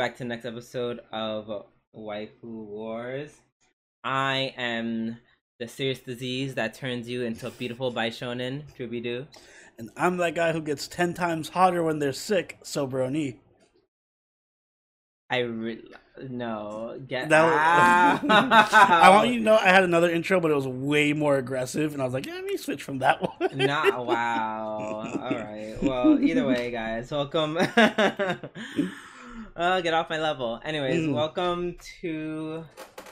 back to the next episode of Waifu Wars. I am the serious disease that turns you into a beautiful Bishonen, Trubidu. And I'm that guy who gets 10 times hotter when they're sick, Sobroni. I re- no get That was- I want you to know I had another intro, but it was way more aggressive, and I was like, yeah, let me switch from that one. Nah, wow. All right. Well, either way, guys, welcome. uh, get off my level. Anyways, Mm. welcome to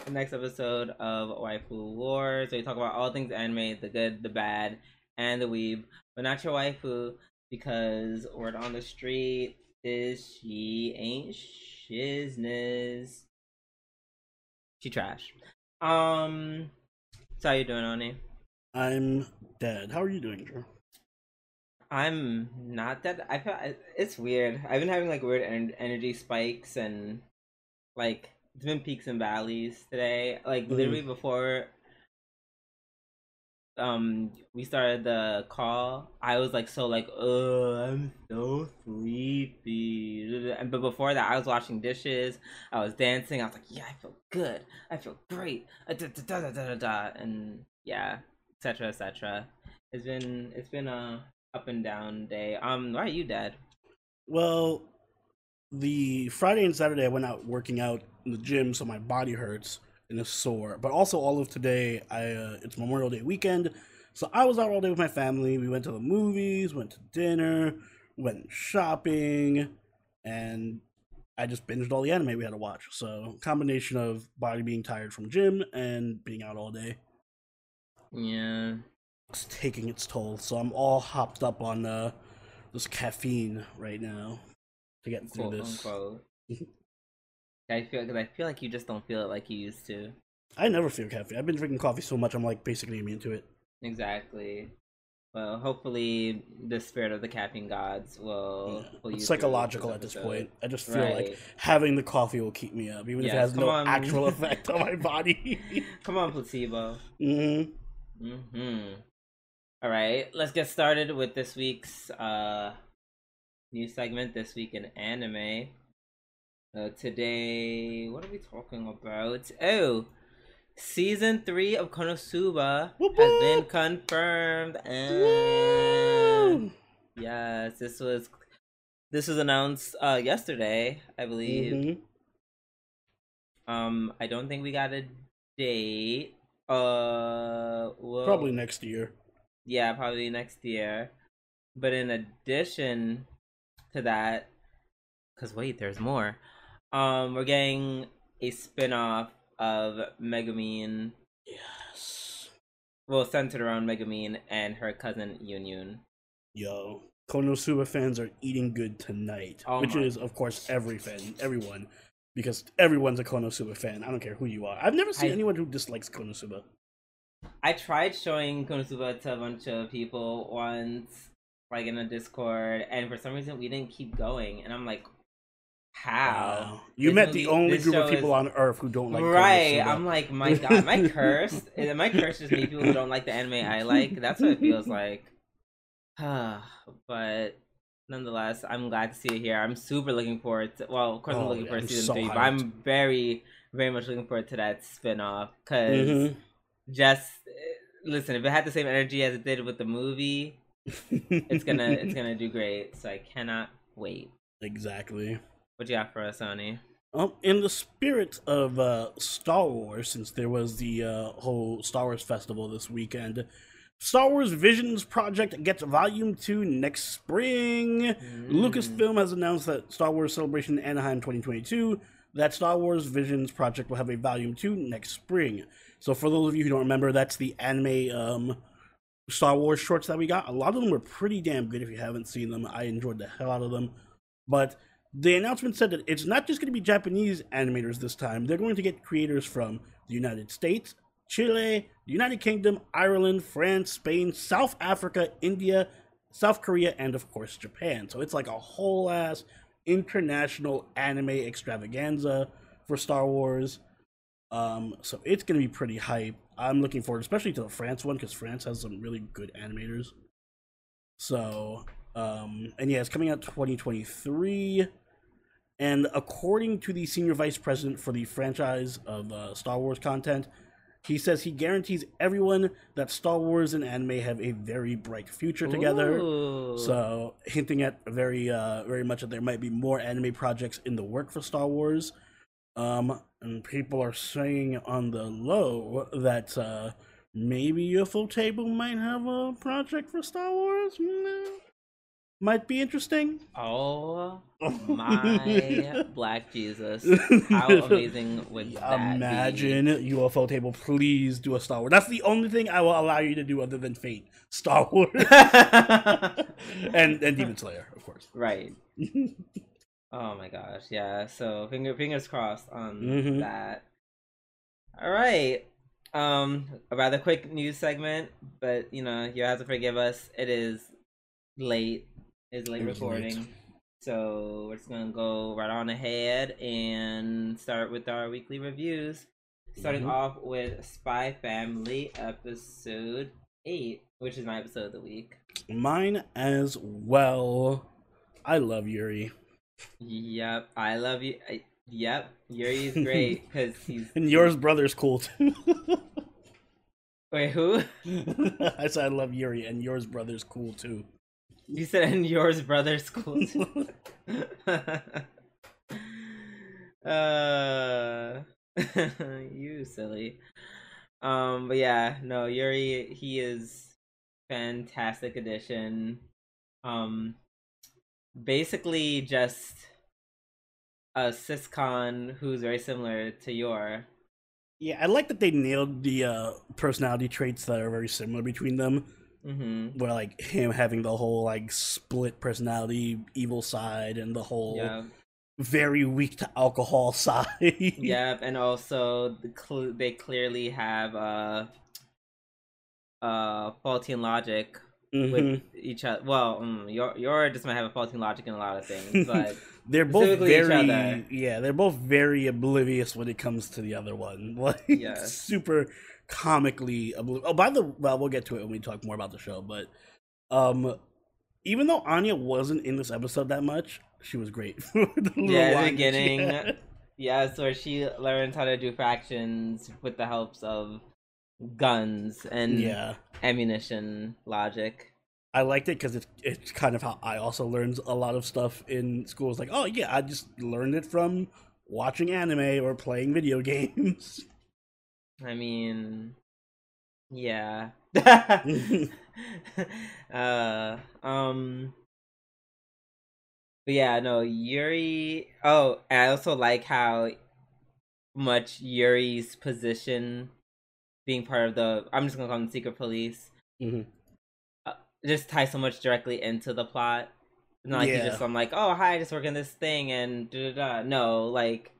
the next episode of Waifu Wars, where we talk about all things anime, the good, the bad, and the weeb, but not your waifu, because word on the street is she ain't shizness. She trash. Um, so how you doing, Oni? I'm dead. How are you doing, Drew? I'm not that. I feel it's weird. I've been having like weird en- energy spikes and like it's been peaks and valleys today. Like Mhm. literally before um we started the call, I was like so like oh I'm so sleepy. And but before that, I was washing dishes. I was dancing. I was like yeah, I feel good. I feel great. Uh, da, da, da, da, da, da, da. And yeah, etc. etc. It's been it's been a up and down day. Um, why are you dead? Well, the Friday and Saturday I went out working out in the gym, so my body hurts and is sore. But also all of today, I uh, it's Memorial Day weekend, so I was out all day with my family. We went to the movies, went to dinner, went shopping, and I just binged all the anime we had to watch. So combination of body being tired from gym and being out all day, Yeah. It's taking its toll. So I'm all hopped up on uh, this caffeine right now to get through Quote this. I feel because I feel like you just don't feel it like you used to. I never feel caffeine. I've been drinking coffee so much, I'm like basically immune to it. Exactly. Well, hopefully the spirit of the caffeine gods will. Yeah. pull you It's psychological at this point. I just feel like having the coffee will keep me up, even if it has no on. actual effect on my body. Come on, placebo. hmm Hmm. All right, let's get started with this week's uh new segment. This week in anime. Uh, today, what are we talking about? Oh, season three of Konosuba Whoop has been confirmed. And Woo! yes, this was this was announced uh yesterday, I believe. Mhm. Um, I don't think we got a date. Uh, well, Probably next year. Yeah, probably next year. But in addition to that, because wait, there's more. Um, we're getting a spin-off of Megumin, Yes. well, centered around Megumin and her cousin Yunyun. Yo, Konosuba fans are eating good tonight, Oh which my- is, of course, every fan, everyone, because everyone's a Konosuba fan. I don't care who you are. I've never seen I- anyone who dislikes Konosuba. I tried showing Konosuba to a bunch of people once, like in a Discord, and for some reason we didn't keep going. And I'm like, how? Wow. You This met movie- the only group of people is- on Earth who don't like right. Konosuba. I'm like, my God, am I cursed? Am I cursed just me people who don't like the anime I like? That's what it feels like. but nonetheless, I'm glad to see it here. I'm super looking forward to. Well, of course, I'm Oh, looking yeah, forward I'm to season so three, but. I'm very, very much looking forward to that spin off because Mhm. just listen. If it had the same energy as it did with the movie, it's gonna it's gonna do great. So I cannot wait. exactly. What you got for us, Sony? Um, in the spirit of uh, Star Wars, since there was the uh, whole Star Wars festival this weekend, Star Wars Visions Project gets Volume 2 next spring. Mm. Lucasfilm has announced that Star Wars Celebration Anaheim 2022, that Star Wars Visions Project will have a Volume 2 next spring. So, for those of you who don't remember, that's the anime um, Star Wars shorts that we got. A lot of them were pretty damn good if you haven't seen them. I enjoyed the hell out of them. But the announcement said that it's not just going to be Japanese animators this time. They're going to get creators from the United States, Chile, the United Kingdom, Ireland, France, Spain, South Africa, India, South Korea, and of course Japan. So it's like a whole ass international anime extravaganza for Star Wars. Um, so it's gonna be pretty hype. I'm looking forward, especially to the France one, because France has some really good animators. So, um, and yeah, it's coming out 2023. And according to the senior vice president for the franchise of uh, Star Wars content, he says he guarantees everyone that Star Wars and anime have a very bright future together. Ooh. So hinting at very uh very much that there might be more anime projects in the work for Star Wars. Um and people are saying on the low that uh maybe Ufotable might have a project for Star Wars. Hmm, Might be interesting. Oh my black Jesus. How amazing would that Imagine Ufotable, please do a Star Wars. That's the only thing I will allow you to do other than Fate. Star Wars. and and Demon Slayer, of course. right. Oh my gosh, yeah. So finger fingers crossed on Mhm. that. All right. Um, a rather quick news segment, but you know you have to forgive us. It is late. It's late It is late. recording, so we're just gonna go right on ahead and start with our weekly reviews. Starting Mhm. off with Spy Family episode eight, which is my episode of the week. Mine as well. I love Yuri. Yep, I love you. I, yep, Yuri's great because he's. And Yor's brother's cool too. Wait, who? I said I love Yuri, and Yor's brother's cool too. You said in Yor's brother's school. too. uh, you silly. Um, but yeah, no, Yuri, he is fantastic addition. Um, basically just a siscon who's very similar to Yor. Yeah, I like that they nailed the uh, personality traits that are very similar between them. Mm-hmm. Where like him having the whole like split personality, evil side, and the whole Yeah. very weak to alcohol side. Yep, and also they clearly have uh uh faulty in logic Mhm. with each other. Well, um, Yor Yor just might have a faulty logic in a lot of things, but They're both very yeah, they're both very oblivious when it comes to the other one. Like Yes. super comically oblivious. Oh, by the well, we'll get to it when we talk more about the show, but um even though Anya wasn't in this episode that much, she was great. The yeah, the beginning, Yeah. yes, where she learns how to do fractions with the helps of guns and Yeah. ammunition logic. I liked it because it's it's kind of how I also learned a lot of stuff in school. It's like, oh yeah, I just learned it from watching anime or playing video games. I mean, yeah. uh, um, but yeah, no, Yuri. Oh, I also like how much Yuri's position, being part of the. I'm just gonna call them secret police. Mhm. Uh, just ties so much directly into the plot. Not like he's Yeah. just I'm like, oh hi, I just work in this thing and da da da. No, like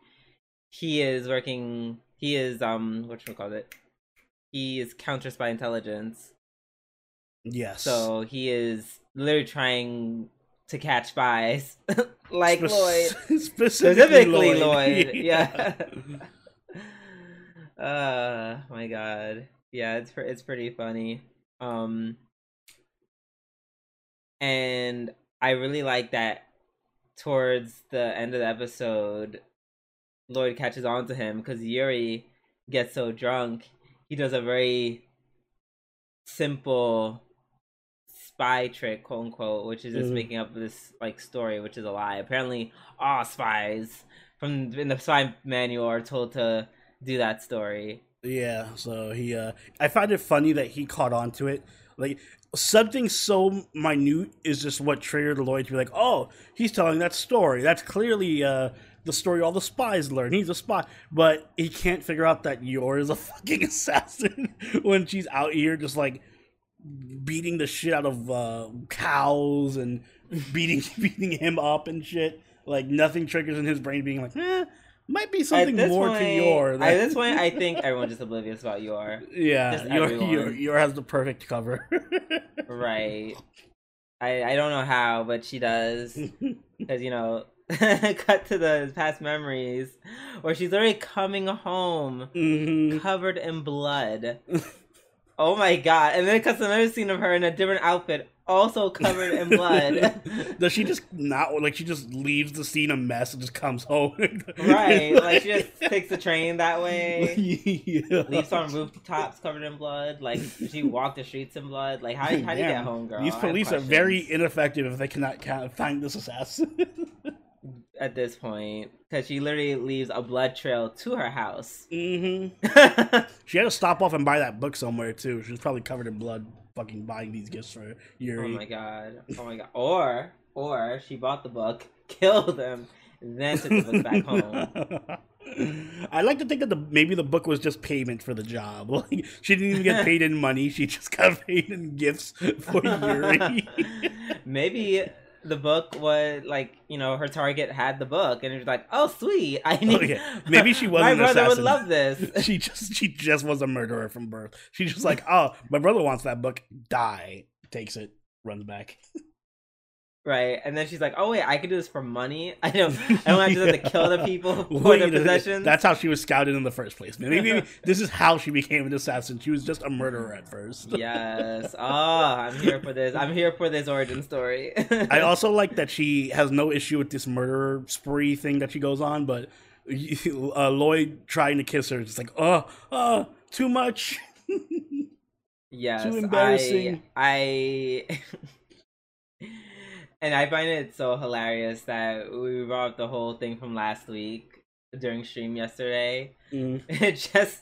he is working. He is um, what should we call it? He is counter spy intelligence. Yes. So he is literally trying to catch spies, like Spec- Lloyd. specifically, Specifically Lloyd. Lloyd. Yeah. Uh my god. Yeah, it's it's pretty funny. Um and I really like that towards the end of the episode Lloyd catches on to him because Yuri gets so drunk. He does a very simple spy trick, quote unquote, which is just Mhm. making up this like story, which is a lie. Apparently, all spies from in the spy manual are told to do that story. Yeah, so he uh I find it funny that he caught on to it. Like something so minute is just what triggered Lloyd to be like, "Oh, he's telling that story. That's clearly uh the story all the spies learn. He's a spy." But he can't figure out that Yor is a fucking assassin when she's out here just like beating the shit out of uh cows and beating beating him up and shit. Like nothing triggers in his brain being like, "Eh, might be something more point, to Yor." At this point, I think everyone's just oblivious about Yor. Yeah, Yor, Yor Yor has the perfect cover. Right. I I don't know how, but she does. Because you know, cut to the past memories where she's already coming home Mhm. covered in blood. oh my god! And then it cuts another scene of her in a different outfit, also covered in blood. Does she just not like she just leaves the scene a mess and just comes home? right, like she just takes the train that way. yeah. Leaves on rooftops covered in blood. Like she walked the streets in blood. Like how, how do you get home, girl? These police are very ineffective if they cannot find this assassin. at this point because she literally leaves a blood trail to her house. Mm-hmm. She had to stop off and buy that book somewhere too. She was probably covered in blood, fucking buying these gifts for oh Yuri. Oh my god. Oh my god. Or or she bought the book, killed him, then took the book back home. I like to think that the maybe the book was just payment for the job. Like she didn't even get paid in money; she just got paid in gifts for Yuri. Maybe the book was like, you know, her target had the book and it was like, oh sweet. I oh, need Okay, maybe she wasn't My brother would love this. she just she just was a murderer from birth. She's just like, oh, my brother wants that book. Die. Takes it, runs back. Right. And then she's like, Oh wait, I could do this for money. I don't I don't have to, have to kill the people for Wait possessions. That's how she was scouted in the first place. Maybe, maybe this is how she became an assassin. She was just a murderer at first. yes. Oh, I'm here for this. I'm here for this origin story. I also like that she has no issue with this murder spree thing that she goes on, but uh, Lloyd trying to kiss her is just like, oh, oh, too much. yes, Too embarrassing. I, I and I find it so hilarious that we brought up the whole thing from last week during stream yesterday. Mm. It just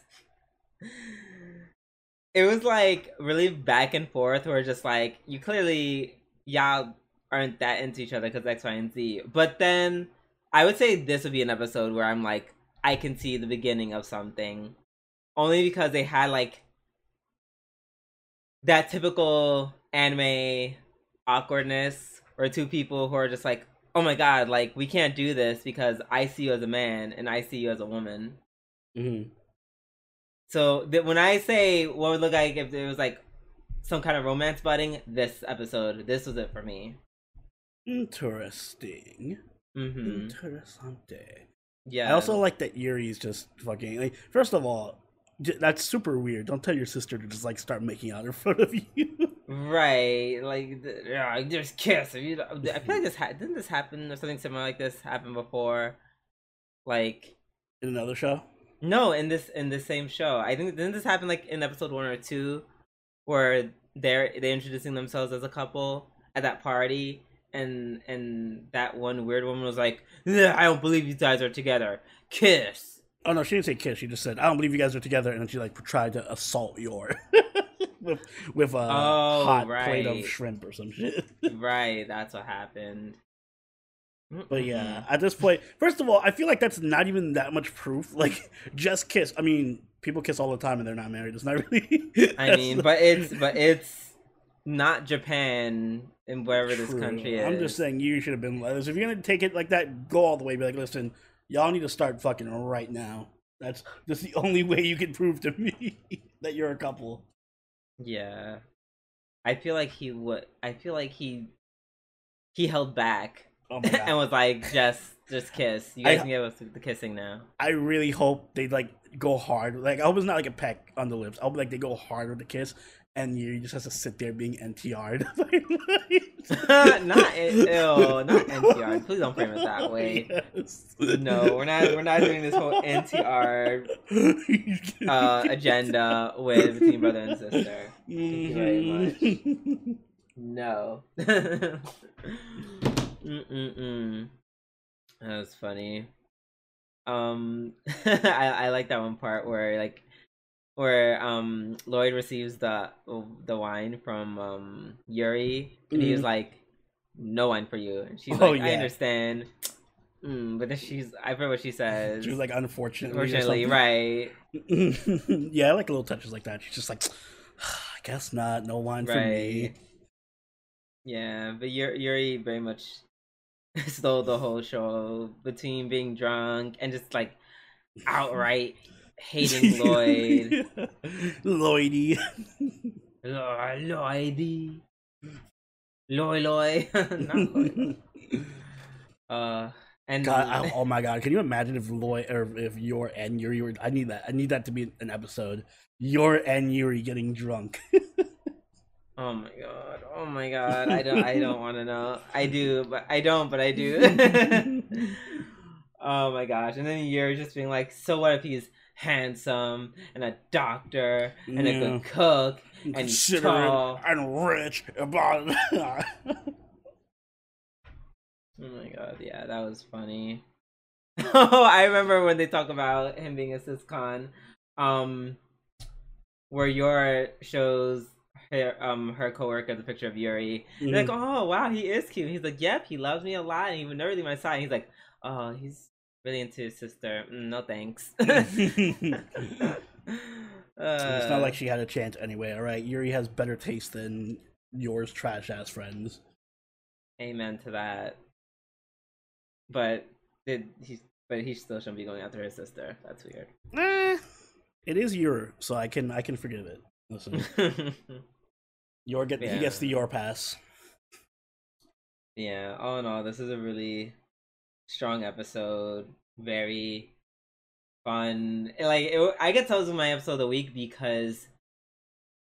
it was like really back and forth where just like you clearly y'all aren't that into each other because X, Y, and Z. But then I would say this would be an episode where I'm like, I can see the beginning of something. Only because they had like that typical anime awkwardness where two people who are just like, oh my god, like we can't do this because I see you as a man and I see you as a woman. Mhm. So th- when I say what would look like if there was like some kind of romance budding, this episode, this was it for me. Interesting. hmm Interessante. Yeah. I also like that Yuri's just fucking. Like, first of all, that's super weird. Don't tell your sister to just like start making out in front of you. right, like yeah, just kiss. If you, I feel like this ha- didn't this happen or something similar like this happen before, like. in another show. No, in this in the same show. I think didn't this happen like in episode one or two, where they're they introducing themselves as a couple at that party, and and that one weird woman was like, "I don't believe you guys are together. Kiss." Oh no, she didn't say kiss. She just said, "I don't believe you guys are together," and then she like tried to assault Yor with with a Oh, hot plate of shrimp or some shit. right, that's what happened. But yeah, at this point, first of all, I feel like that's not even that much proof. Like, just kiss. I mean, people kiss all the time and they're not married. It's not really. I mean, but it's but it's not Japan in wherever this country is. I'm just saying, you should have been. If you're gonna take it like that, go all the way. Be like, listen, y'all need to start fucking right now. That's that's the only way you can prove to me that you're a couple. Yeah. I feel like he would I feel like he he held back Oh my god. and was like just just kiss. You I- guys can give us the kissing now. I really hope they like go hard. Like I hope it's not like a peck on the lips. I hope like they go hard with the kiss, and you just have to sit there being NTR'd. not ew, not NTR. Please don't frame it that way. Yes. No, we're not we're not doing this whole NTR uh agenda with between brother and sister. Thank you very much. Mhm. No. Mm-mm-mm. That was funny. Um, I I like that one part where like where um Lloyd receives the the wine from um Yuri and he was Mhm. like, "No wine for you," and she's Oh, like, "I understand." Mm, but then she's I forget what she says. She was like, unfortunately, Unfortunately, right? yeah, I like little touches like that. She's just like, I guess not. No wine for me. Yeah, but Yuri very much stole the whole show between being drunk and just like outright hating Lloyd. Lloydie. Lloyd, Lloydie. Lloyd, Lloyd. Uh, And God, I, oh my god! Can you imagine if Loy or if Yor and Yuri were? I need that. I need that to be an episode. Yor and Yuri getting drunk. oh my god! Oh my god! I don't. I don't want to know. I do, but I don't. But I do. oh my gosh! And then Yuri just being like, "So what if he's handsome and a doctor and Yeah. a good cook and tall?" and rich. Blah. Oh my god, yeah, that was funny. oh, I remember when they talk about him being a siscon, um, where Yor shows her um her coworker the picture of Yuri. They're like, Mhm. oh wow, he is cute. He's like, yep, he loves me a lot, and he would never leave my side. He's like, oh, he's really into his sister. Mm, no thanks. it's not like she had a chance anyway. All right, Yuri has better taste than Yor's trash ass friends. amen to that. But did he? But he still shouldn't be going after his sister. That's weird. Eh, it is Yor, so I can I can forgive it. Listen, Yor get he gets the Yor pass. Yeah, all in all, this is a really strong episode. Very fun. Like, it, I get this was my episode of the week because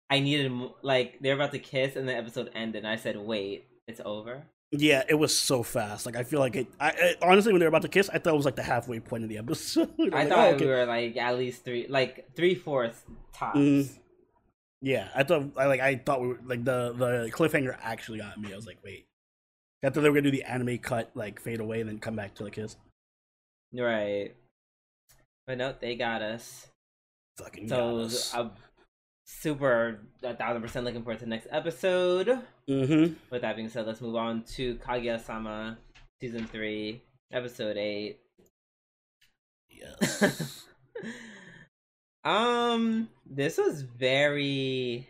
I needed like they're about to kiss and the episode ended. and I said, "Wait, it's over." Yeah, it was so fast. Like I feel like it. I, I honestly, when they were about to kiss, I thought it was like the halfway point of the episode. I like, thought oh, okay. we were like at least three, like three fourths tops. Mm. Yeah, I thought I like I thought we were like the the cliffhanger actually got me. I was like, wait. I thought they were gonna do the anime cut, like fade away and then come back to the kiss. Right. But no, they got us. Fucking So yes. I'm super a thousand percent looking forward to the next episode. mm-hmm. With that being said, let's move on to Kaguya-sama season three, episode eight. Yes. um, this was very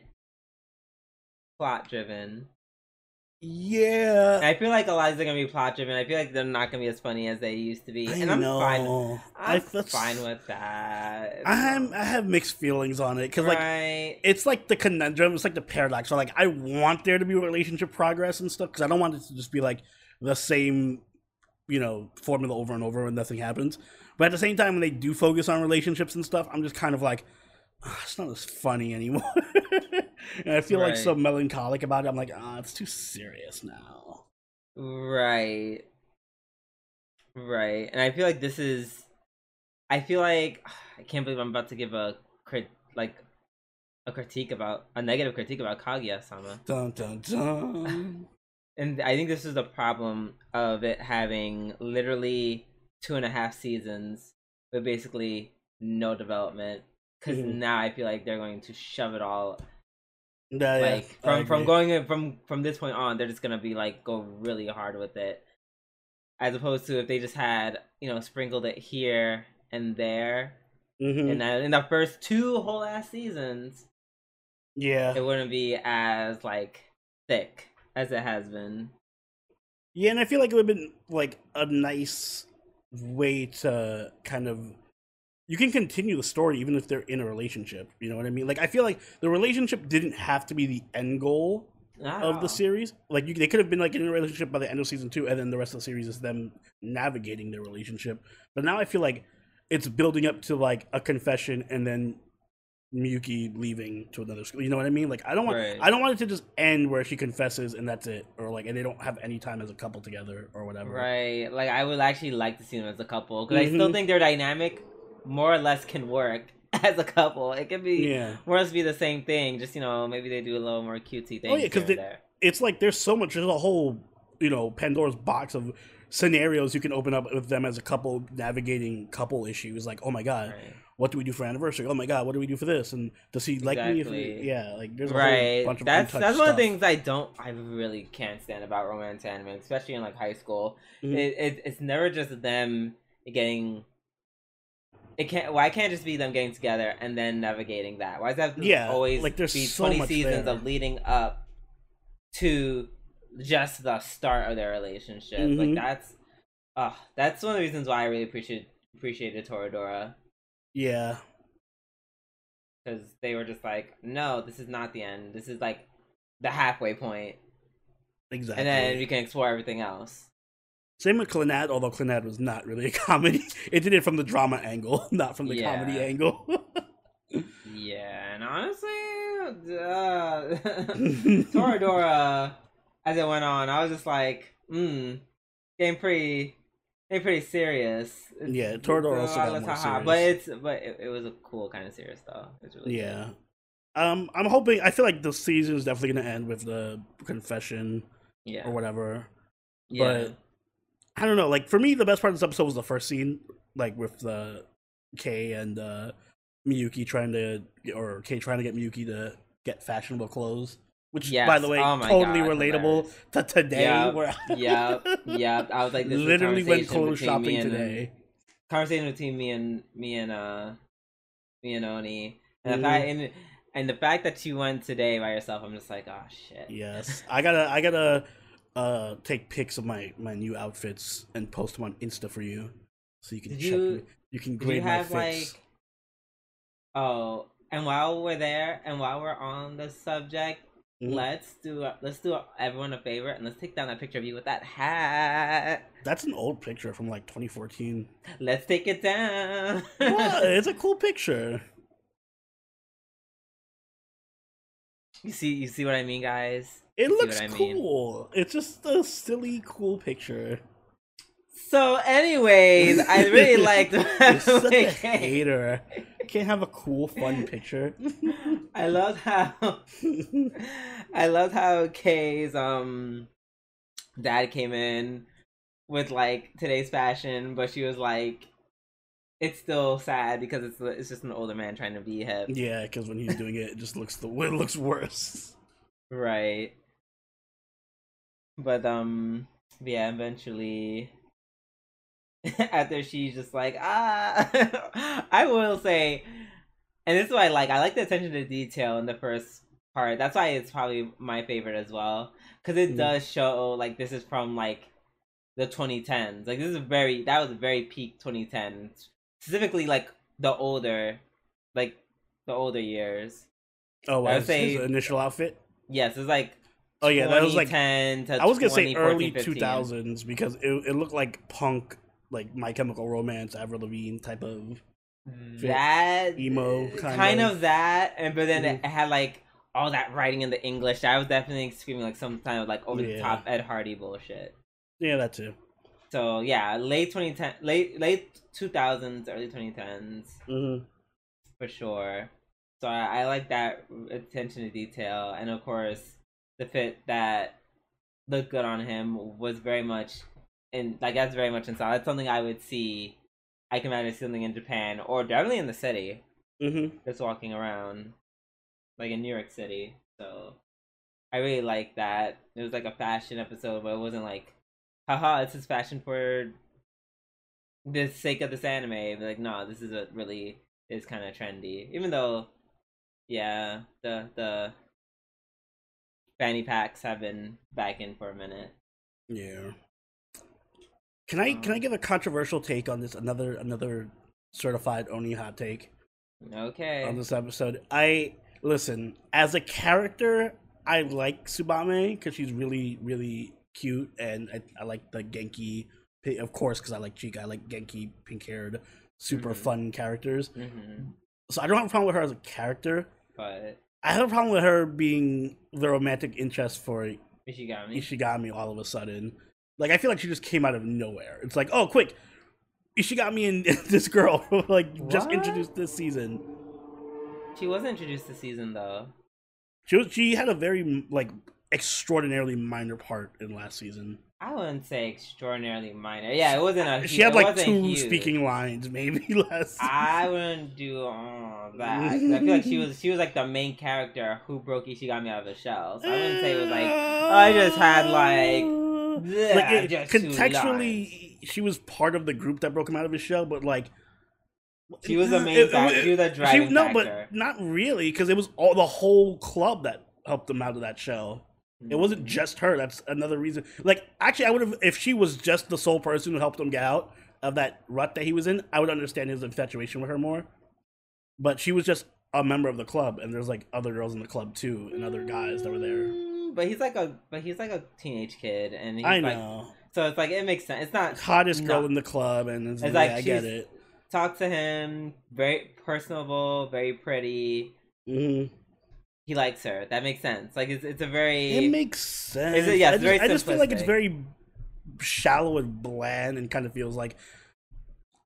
plot driven. Yeah. I feel like a lot of these are gonna be plot driven. I feel like they're not gonna be as funny as they used to be, I and I'm know. fine. I, I'm that's, fine with that. I'm, I have mixed feelings on it because like it's like the conundrum. It's like the paradox. So like I want there to be relationship progress and stuff because I don't want it to just be like the same, you know, formula over and over and nothing happens. But at the same time, when they do focus on relationships and stuff, I'm just kind of like, "Ah, it's not as funny anymore. and I feel like so melancholic about it. I'm like, ah, it's too serious now. Right. Right. And I feel like this is I feel like I can't believe I'm about to give a crit like a critique about a negative critique about Kaguya-sama. Dun dun dun. And I think this is the problem of it having literally two and a half seasons with basically no development. Because Mhm. now I feel like they're going to shove it all Yeah, yeah, like I from from going in from from this point on they're just gonna be like go really hard with it. As opposed to if they just had you know sprinkled it here and there. Mhm. in that in the first two whole ass seasons yeah. it wouldn't be as like thick as it has been. Yeah, and I feel like it would have been like a nice way to kind of you can continue the story even if they're in a relationship. You know what I mean? Like I feel like the relationship didn't have to be the end goal of Ah. the series. Like you, they could have been like in a relationship by the end of season two, and then the rest of the series is them navigating their relationship. But now I feel like it's building up to like a confession, and then Miyuki leaving to another school. You know what I mean? Like I don't want Right. I don't want it to just end where she confesses and that's it, or like and they don't have any time as a couple together or whatever. right like i would actually like to see them as a couple because i still Mhm. think their dynamic more or less can work as a couple it can be Yeah. more or less be the same thing just you know maybe they do a little more cutesy things Oh yeah, because it's like there's so much. There's a whole you know Pandora's box of scenarios you can open up with them as a couple navigating couple issues. Like oh my god. Right. what do we do for anniversary? Oh my god, what do we do for this? And does he like me? If Exactly. we, yeah, like there's a whole right bunch of that's that's one of the things i don't i really can't stand about romance anime especially in like high school Mhm. it, it it's never just them getting it can't why can't it just be them getting together and then navigating that why does that Yeah, always like, there's be so 20 much seasons there. of leading up to just the start of their relationship like Mhm. that's uh that's one of the reasons why i really appreciate appreciated toradora Yeah, because they were just like, no, this is not the end. This is like the halfway point, exactly. and then we can explore everything else. Same with Clannad, although Clannad was not really a comedy. It did it from the drama angle, not from the Yeah. comedy angle. Yeah, and honestly, uh, Toradora, as it went on, I was just like, hmm, getting pretty, getting pretty serious. It's- Yeah, Toradora also got more haha, But it's, but it, it was a cool kind of serious though. It's really yeah. good. Um, I'm hoping. I feel like the season is definitely going to end with the confession yeah, or whatever. yeah. but- I don't know. Like for me, the best part of this episode was the first scene, like with the Kei and uh, Miyuki trying to, or Kei trying to get Miyuki to get fashionable clothes. Which, by the way, Oh totally God, relatable to today. Yeah, where yep, yep. I was like, this literally went clothes shopping and- today. conversation between me and me and uh me and Oni. And the fact and, and the fact that you went today by yourself, I'm just like, oh shit. Yes, I gotta, I gotta uh, take pics of my my new outfits and post them on Insta for you, so you can Did check. you- me. you can grade you have my fits. like Oh, and while we're there and while we're on the subject, Mhm. let's do let's do everyone a favor and let's take down that picture of you with that hat. That's an old picture from like 2014. Let's take it down. what? It's a cool picture. you see you see what I mean, guys? It looks what I mean? cool. It's just a silly, cool picture. So, anyways, I really liked. You're such a hater. Can't have a cool, fun picture. I loved how I loved how Kei's um dad came in with like today's fashion, but she was like, it's still sad because it's it's just an older man trying to be hip, yeah, because when he's doing it, it just looks the it looks worse. right? But um, yeah, eventually. After she's just like ah, I will say, and this is why I like I like the attention to detail in the first part. That's why it's probably my favorite as well because it Mm. does show like this is from like the 2010s. Like this is very that was very peak 2010s, specifically like the older, like the older years. Oh, I would say- his initial outfit? Yes, it's like Oh yeah, that was like 2010 to I was gonna say 2014, early 2000s because it it looked like punk, like My Chemical Romance, Avril Lavigne type of. that emo kind, kind of. of. that and but then Mhm. it had like all that writing in the english i was definitely screaming like some kind of like over the top ed hardy bullshit Yeah, that too. so yeah late 2010 late late 2000s early 2010s hmm for sure so I, I like that attention to detail and of course the fit that looked good on him was very much and like that's very much in style that's something i would see i can imagine something in japan or definitely in the city hmm just walking around like in New York City. So I really like that. It was like a fashion episode, but it wasn't like, haha, this is fashion for the sake of this anime. But like, no, this is a really is kind of trendy. Even though, yeah, the the fanny packs have been back in for a minute. Yeah. Can I can I Um, give a controversial take on this? Another another certified Oni hot take Okay. on this episode. I listen as a character. I like Tsubame because she's really really cute, and I, I like the Genki. Of course, because I like Chika. I like Genki, pink haired, super Mhm. fun characters. hmm So I don't have a problem with her as a character. But I have a problem with her being the romantic interest for Ishigami. Ishigami all of a sudden. Like I feel like she just came out of nowhere. It's like, oh, quick, Ishigami and this girl like just introduced this season. She was introduced this season though. She was, she had a very like extraordinarily minor part in last season. I wouldn't say extraordinarily minor. Yeah, it wasn't a. She had like two huge. speaking lines maybe less. I wouldn't do all that. I feel like she was she was like the main character who broke Ishigami out of the shell. So I wouldn't say it was like I just had, like, like it- contextually she was part of the group that broke him out of his shell, but like she was the main it- factor. She was the driving she, no, factor. but not really, because it was all the whole club that helped him out of that shell. It wasn't Mhm. just her. That's another reason. Like, actually, I would have if she was just the sole person who helped him get out of that rut that he was in. I would understand his infatuation with her more. But she was just a member of the club, and there's like other girls in the club too, and other guys that were there. Mm, But he's like a but he's like a teenage kid, and he's I like know. So it's like it makes sense. It's not hottest girl no. in the club, and it's, It's yeah, like I get it. talk to him. Very personable, very pretty. hmm He likes her. That makes sense. Like it's it's a very It makes sense. Is it- yeah, I it's just, I just feel like it's very shallow and bland, and kind of feels like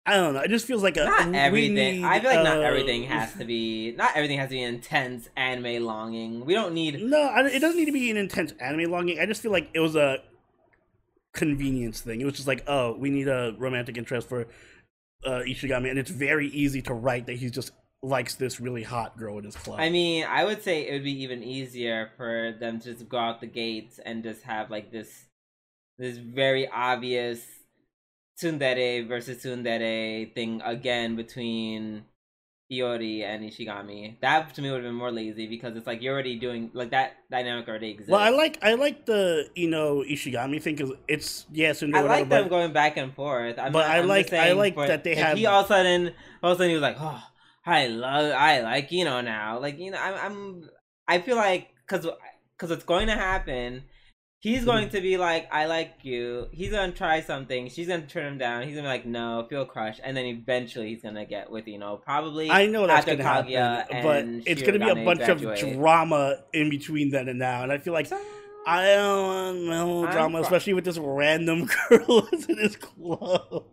I don't know. It just feels like a not everything. need, I feel like not uh, everything has to be. Not everything has to be intense anime longing. We don't need. No, I, it doesn't need to be an intense anime longing. I just feel like it was a convenience thing. It was just like, oh, we need a romantic interest for uh, Ishigami, and it's very easy to write that he's just likes this really hot girl in his club. I mean, I would say it would be even easier for them to just go out the gates and just have like this, this very obvious tsundere versus tsundere thing again between Iori and Ishigami. That to me would have been more lazy because it's like you're already doing like that dynamic already exists. well, I like I like the you know Ishigami thing because it's yes and I whatever, like them but going back and forth. I'm But I I'm just like- I like that they have- He all of a sudden, all of a sudden, he was like, "Oh, I love, I like you know now." Like you know, I'm, I'm I feel like because because it's going to happen. He's going Mm-hmm. to be like, "I like you." He's gonna try something. She's gonna turn him down. He's gonna be like, "No, feel crushed," and then eventually he's gonna get with you know probably. I know that's gonna Kaguya happen, but it's gonna be a bunch graduate. of drama in between then and now, and I feel like So- I don't know drama, pro- especially with this random girl in this club.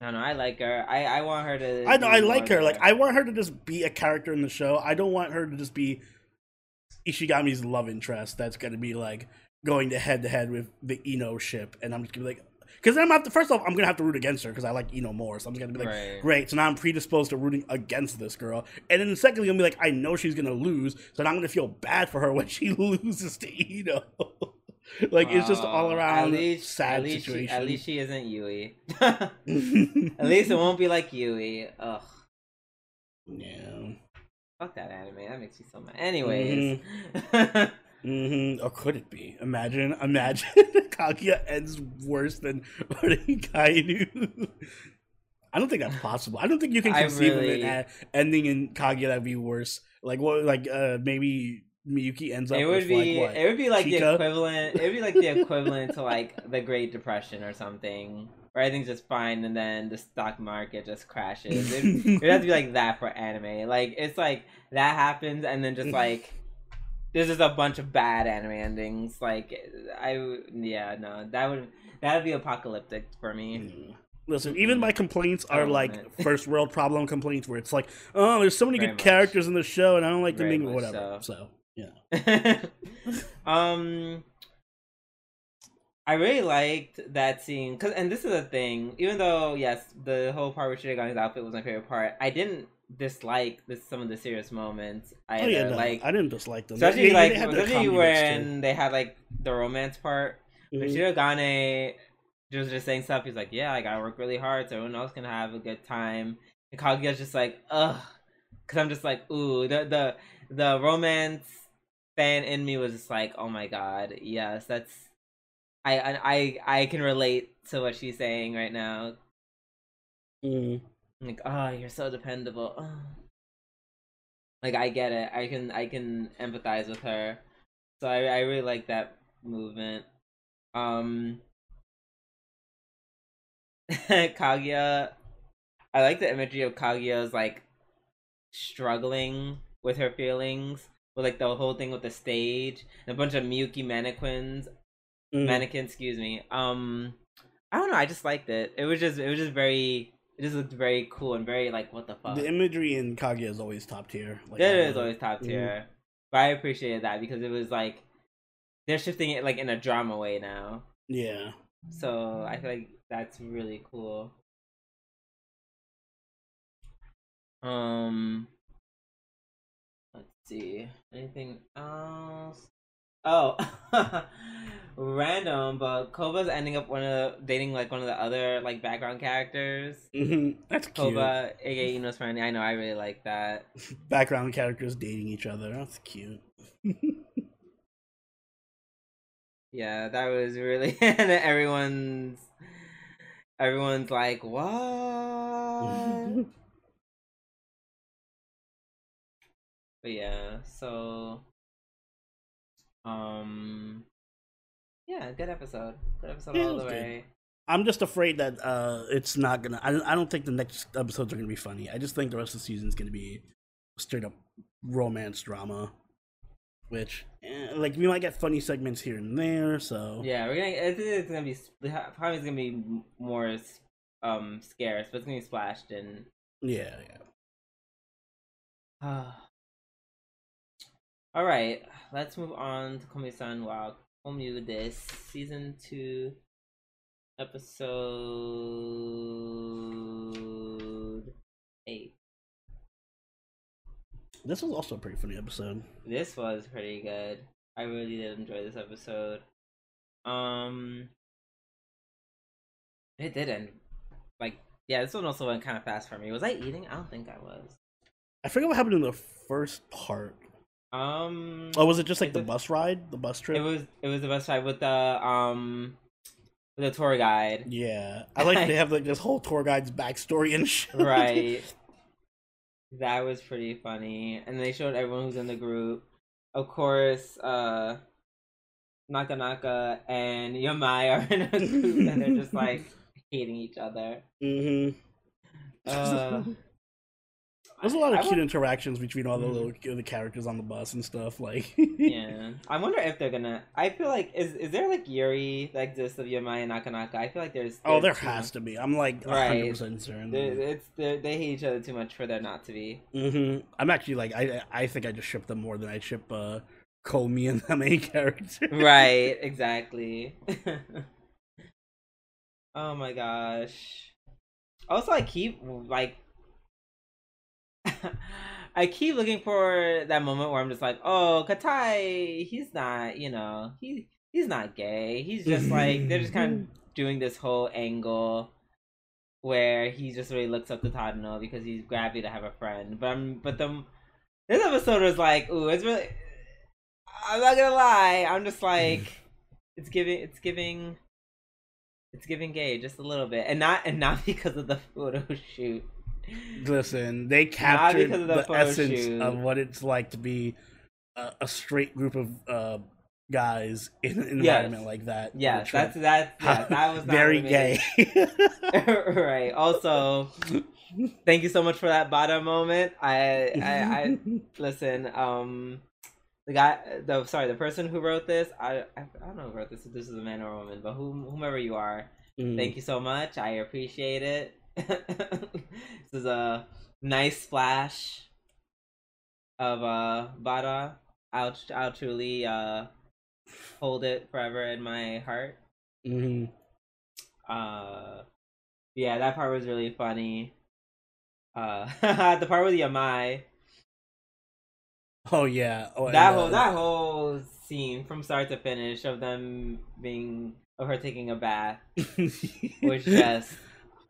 I don't know. I like her. I I want her to. I know I like her. Like. I want her to just be a character in the show. I don't want her to just be Ishigami's love interest. That's gonna be like going to head to head with the Ino ship, and I'm just gonna be like, because then I'm have to. First off, I'm gonna have to root against her because I like Ino more. So I'm just gonna be like, Right. great. So now I'm predisposed to rooting against this girl, and then secondly, I'm gonna be like, I know she's gonna lose, so now I'm gonna feel bad for her when she loses to Ino. like it's just all Oh, around at least, sad at least situation. She, at least she isn't Yui. at least it won't be like Yui. Ugh. yeah. Fuck that anime. That makes me so mad. Anyways. hmm Or could it be? Imagine, imagine Kaguya ends worse than Kainu. I don't think that's possible. I don't think you can conceive really- of it ending in Kaguya that'd be worse. Like what? Like uh, maybe Miyuki ends up it would be like it would be like the equivalent it would be like the equivalent to like the Great Depression or something. Where everything's just fine and then the stock market just crashes. It would have to be like that for anime. Like it's like that happens and then just like there's just a bunch of bad anime endings. Like I yeah, no, that would that would be apocalyptic for me. Mm. Listen, even my complaints are like first world problem complaints, where it's like, oh, there's so many Very good much. characters in the show, and I don't like them Very being whatever. so. So yeah. um I really liked that scene cuz and this is a thing even though yes the whole part with Shirogane's outfit was my favorite part I didn't dislike this some of the serious moments I Oh yeah, no, like I didn't dislike them. especially They- they like their especially bits, too. when they had like the romance part when Mhm. Shirogane was just saying stuff he's like yeah I gotta work really hard so everyone else can have a good time and Kaguya's just like ugh because I'm just like ooh the the the romance fan in me was just like, oh my god, yes, that's I I I, can relate to what she's saying right now. Mhm. Like, oh, you're so dependable. Oh. Like I get it. I can I can empathize with her. So I I really like that movement. Um Kaguya I like the imagery of Kaguya's like struggling with her feelings. With like the whole thing with the stage and a bunch of Miyuki mannequins Mhm. mannequin excuse me um i don't know i just liked it it was just it was just very it just looked very cool and very like what the fuck The imagery in Kaguya is always top tier. Like, it I is always top Mhm. tier but i appreciated that because it was like they're shifting it like in a drama way now Yeah. so i feel like that's really cool um see. Anything else? Oh random but koba's ending up one of the, dating like one of the other like background characters. Hmm That's cute. koba aka ino's friend. I know i really like that. Background characters dating each other. That's cute. yeah that was really and everyone's everyone's like what But yeah, so um Yeah, good episode. Good episode Yeah, all the good. way. I'm just afraid that uh, it's not gonna. I don't, I don't think the next episodes are gonna be funny. I just think the rest of the season is gonna be straight up romance drama, which eh, like we might get funny segments here and there. So Yeah, we're gonna. I think it's gonna be probably it's gonna be more um scarce, but it's gonna be splashed in. yeah, yeah. All right, let's move on to Komi-san wa Komyu this season two, episode eight. This was also a pretty funny episode. This was pretty good. I really did enjoy this episode. Um, it didn't. Like, yeah, this one also went kind of fast for me. Was I eating? I don't think I was. I forget what happened in the first part. Um, Oh, was it just like the bus ride, the bus trip? it was it was the bus ride with the um with the tour guide. Yeah, I like they have like this whole tour guide's backstory and shit. right. That was pretty funny. And they showed everyone who's in the group. Of course, uh Nakanaka and Yamai are in a group and they're just like hating each other. hmm Uh, There's a lot of I cute won- interactions between all the Mhm. little the characters on the bus and stuff. Like, yeah. I wonder if they're gonna I feel like is is there like Yuri that exists of Yamai and Nakanaka? I feel like there's, oh, there has much- to be. I'm like Right. 100 percent certain. there- It's they they hate each other too much for there not to be. hmm I'm actually like I I think I just ship them more than I ship uh Komi and the main character. right exactly oh my gosh also i keep like i keep looking for that moment where i'm just like oh katai he's not you know he he's not gay he's just like they're just kind of mm-hmm. doing this whole angle where he just really looks up to Tadano because he's happy to have a friend but i'm but the this episode was like ooh it's really I'm not gonna lie. I'm just like, mm-hmm. it's giving, it's giving, it's giving gay just a little bit, and not and not because of the photo shoot. Listen, they captured the the, essence shoot. of what it's like to be a, a straight group of uh guys in an environment like that. Yes, that's that's yeah, that was very gay. right. Also, thank you so much for that bottom moment. I I, I listen. Um, the guy, the sorry, the person who wrote this, I I, I don't know who wrote this. If this is a man or a woman, but whom, whomever you are, Mm. Thank you so much. I appreciate it. this is a nice splash of uh Bada. I'll I'll truly uh hold it forever in my heart. Mhm. Uh yeah, that part was really funny. Uh the part with Yamai. Oh yeah. Oh, That whole that whole scene from start to finish of them being of her taking a bath was just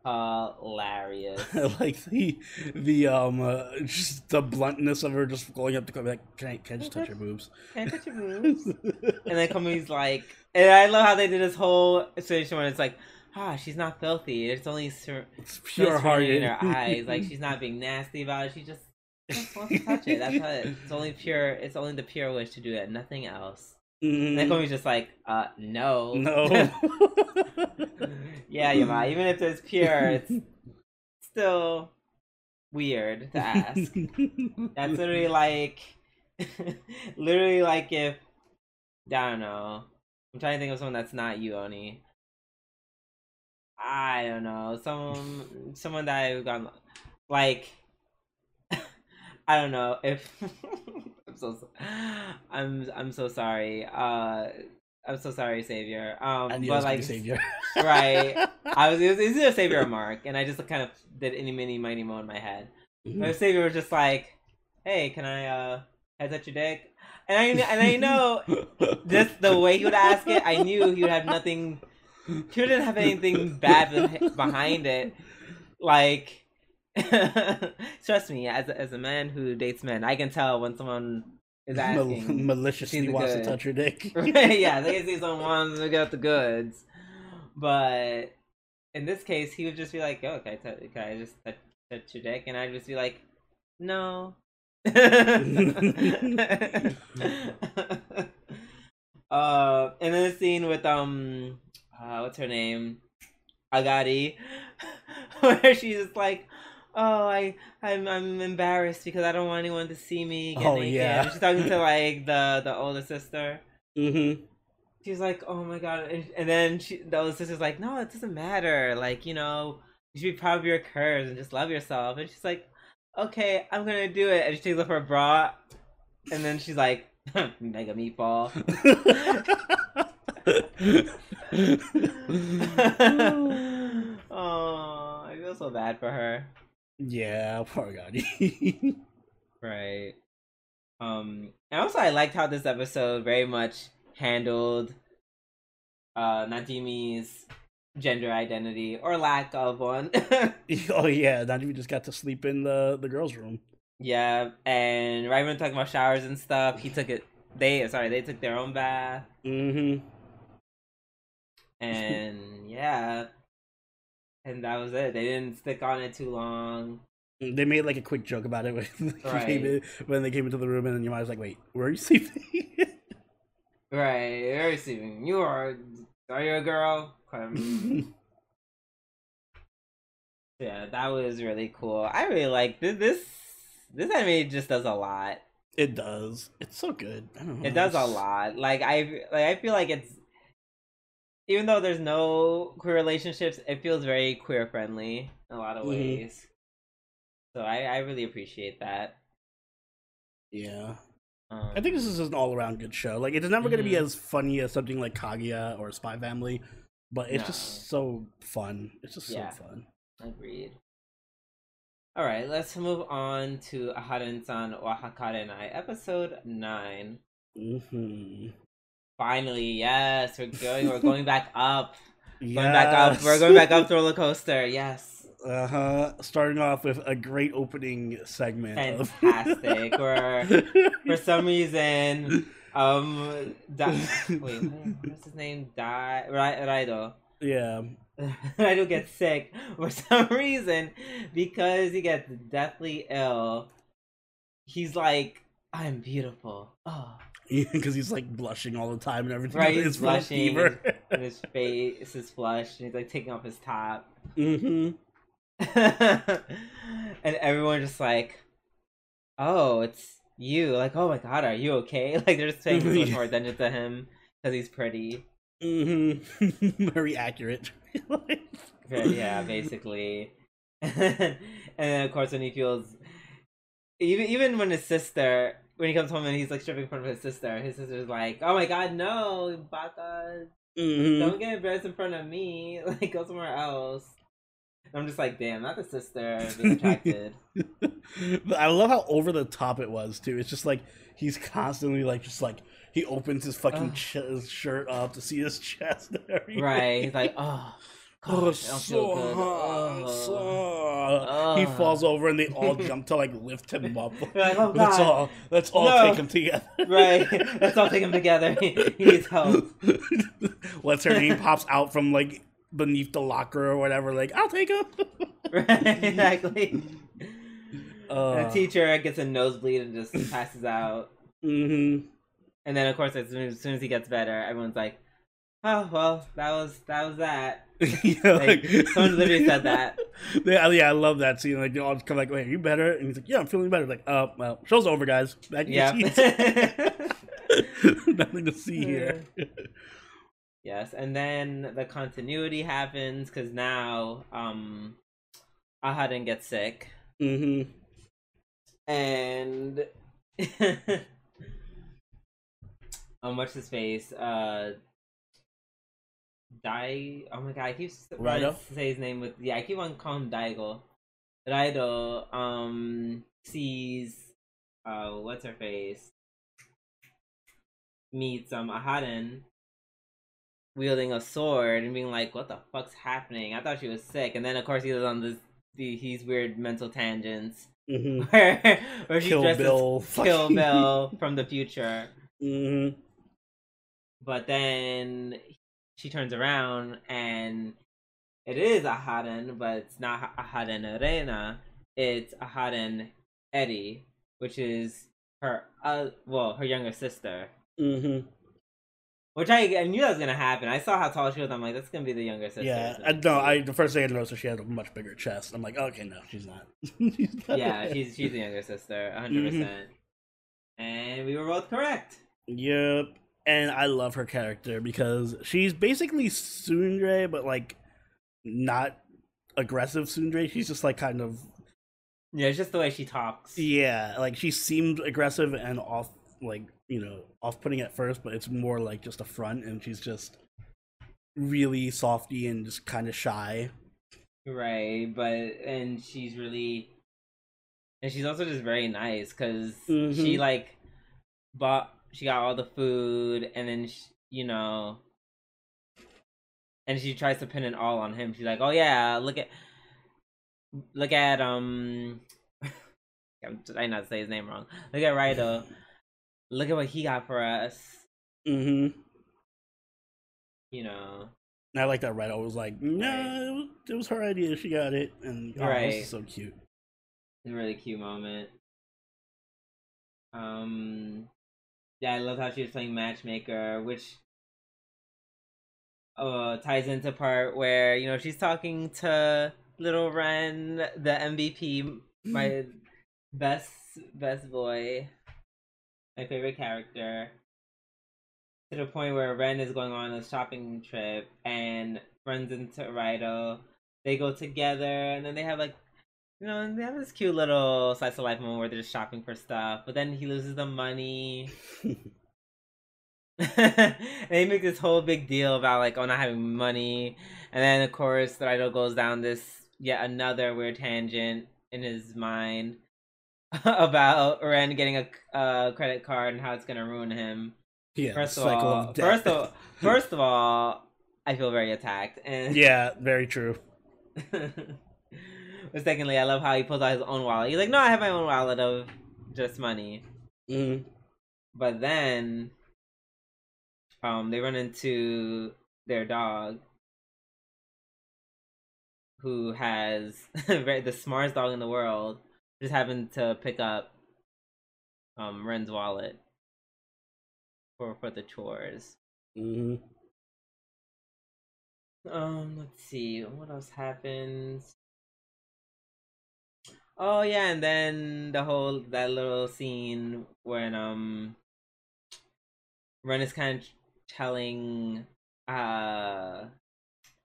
hilarious. like the the um uh, just the bluntness of her just going up to come like can I can I just touch your boobs? Can I touch your boobs? And then Komi's like, and I love how they did this whole situation where it's like, ah, she's not filthy. It's only sur- it's pure hearted in her eyes. Like she's not being nasty about it. She just, just wants to touch it. That's how it, it's only pure. It's only the pure wish to do it. Nothing else. And then Mhm. Komi's just like, uh, no, No. Yeah, Yama. Even if it's pure, it's still weird to ask. That's literally like, literally like if I don't know. I'm trying to think of someone that's not you, Oni. I don't know. Someone, someone that I've gone like. I don't know if I'm so. so- I'm I'm so sorry. Uh, I'm so sorry, Savior. Um, I but it was gonna like savior. right. I was it was, it was either Savior or Mark, and I just kind of did any mini mighty mo in my head. Mm-hmm. My Savior was just like, "Hey, can I uh head touch your dick?" And I and I know just the way he would ask it, I knew he would have nothing. He wouldn't have anything bad behind it. Like, trust me, as a, as a man who dates men, I can tell when someone is Mal- maliciously Seems wants good. to touch your dick. yeah, they can see someone wants to get the goods, but in this case, he would just be like, "Oh, can I, t- can I just touch, touch your dick?" And I'd just be like, "No." Uh, and then the scene with um, uh, what's her name, Agari, where she's just like, "Oh, I, I'm, I'm embarrassed because I don't want anyone to see me get Oh, naked." yeah. She's talking to like the the older sister. Mm-hmm. She's like, "Oh my god!" And, and then she, the older sister's like, "No, it doesn't matter. Like, you know, you should be proud of your curves and just love yourself." And she's like, "Okay, I'm gonna do it." And she takes off her bra, and then she's like, "Mega meatball." oh, I feel so bad for her. Yeah, poor God. Right. Um, and also I liked how this episode very much handled uh Najimi's gender identity or lack of one. oh yeah, even just got to sleep in the the girls' room. yeah, and right when we're talking about showers and stuff, he took it. They sorry, they took their own bath, Mm-hmm. and yeah, and that was it. They didn't stick on it too long. They made like a quick joke about it when, they Right. came in, when they came into the room, and then your was like, "Wait, where are you sleeping?" Right, where are you sleeping. You are. Are you a girl? Yeah, that was really cool. I really like this. This this anime just does a lot. it does. It's so good. I don't know. It does a lot. Like I like I feel like it's even though there's no queer relationships, it feels very queer friendly in a lot of Mhm. ways. So I I really appreciate that. Yeah, Um, I think this is an all around good show. Like, it's never going to be as funny as something like Kaguya or Spy Family, but it's just so fun. It's just Yeah. so fun. Agreed. All right, let's move on to Aharen-san wa Hakarenai, episode nine. hmm Finally, yes, we're going. We're going back up. Going back up. We're going back up the roller coaster. Yes, Uh huh. Starting off with a great opening segment. of- fantastic. Where for some reason, um, da- wait, what's his name? Dai Ra- Raido. yeah. Raido gets sick for some reason because he gets deathly ill. He's like, "I'm beautiful." Oh, Because he's like blushing all the time and everything. Right, he's blushing. fever. and his face is flushed, and he's like taking off his top. Mm-hmm. and everyone just like, oh, it's you. Like, oh my god, are you okay? Like, they're just paying so much more attention to him because he's pretty. Mm-hmm. Very accurate. Yeah, yeah, basically. and then of course when he feels, even even when his sister, when he comes home and he's like stripping in front of his sister, his sister's like, oh my god, no, Baka, hmm don't get embarrassed in front of me. Like, go somewhere else. I'm just like, damn, not the sister attracted. But I love how over the top it was too. It's just like he's constantly like just like he opens his fucking ch- his shirt up to see his chest and everything. right? He's like, oh, Oh, I don't so good. so hot. He falls over and they all jump to like lift him up. Like, oh let's all let's all No. take him together. right? Let's all take him together. he needs help. What's her name pops out from like beneath the locker or whatever. Like I'll take him. Right, exactly. Uh, the teacher gets a nosebleed and just passes out. hmm And then, of course, as soon, as soon as he gets better, everyone's like, "Oh well, that was that was that." yeah, Like, someone literally said that. Yeah, yeah, I love that scene. Like they all just come like, "Wait, are you better?" And he's like, "Yeah, I'm feeling better." Like, oh well, show's over, guys. Back your Nothing to see here. yes, and then the continuity happens because now, um, Aharen gets sick, hmm and um, what's his face? Uh, Dai. Oh my god, I keep to say his name with yeah. I keep on calling him Daigo. Raido um sees uh what's her face meets um Aharen wielding a sword and being like, "What the fuck's happening?" I thought she was sick, and then of course he was on this the he's weird mental tangents hmm where where she Kill dresses Bill. Kill Bill from the future, hmm but then she turns around and it is Aharen, but it's not Aharen Reina. It's Aharen Eddie, which is her uh well her younger sister. Mm-hmm. Which I, I knew that was gonna happen. I saw how tall she was. I'm like, that's gonna be the younger sister. Yeah, I, no, I the first thing I noticed was she had a much bigger chest. I'm like, okay, no, she's not. She's not. yeah, she's she's the younger sister, 100. Mhm. percent And we were both correct. Yep. And I love her character because she's basically tsundere, but like not aggressive tsundere. She's just like kind of Yeah, it's just the way she talks. yeah, like she seemed aggressive and off, like you know, off-putting at first, but it's more like just a front, and she's just really softy and just kind of shy. Right, but and she's really, and she's also just very nice because she Mhm. like bought, she got all the food, and then she, you know, and she tries to pin it all on him. She's like, "Oh yeah, look at, look at um, I'm trying not to say his name wrong. Look at Raido. Look at what he got for us. Mm-hmm. You know, And I like that. I was like, no, it was, it was her idea. She got it, and oh, this Right. is so cute. a really cute moment. Um, yeah, I love how she was playing matchmaker, which uh ties into part where you know she's talking to little Ren, the MVP, my best best boy, my favorite character. To the point where Ren is going on a shopping trip and runs into Raido. They go together and then they have like you know, they have this cute little slice of life moment where they're just shopping for stuff, but then he loses the money. and they make this whole big deal about like oh not having money, and then of course Raido goes down this yet another weird tangent in his mind about Ren getting a, a credit card and how it's gonna ruin him. Yeah, First of all, of first of first of all, I feel very attacked, and yeah, very true. but secondly, I love how he pulls out his own wallet. He's like, "No, I have my own wallet of just money." Mm. But then, um, they run into their dog, who has very, the smartest dog in the world. Just happened to pick up um Ren's wallet for for the chores. hmm Um, let's see what else happens. Oh yeah, and then the whole that little scene when um Ren is kind of telling uh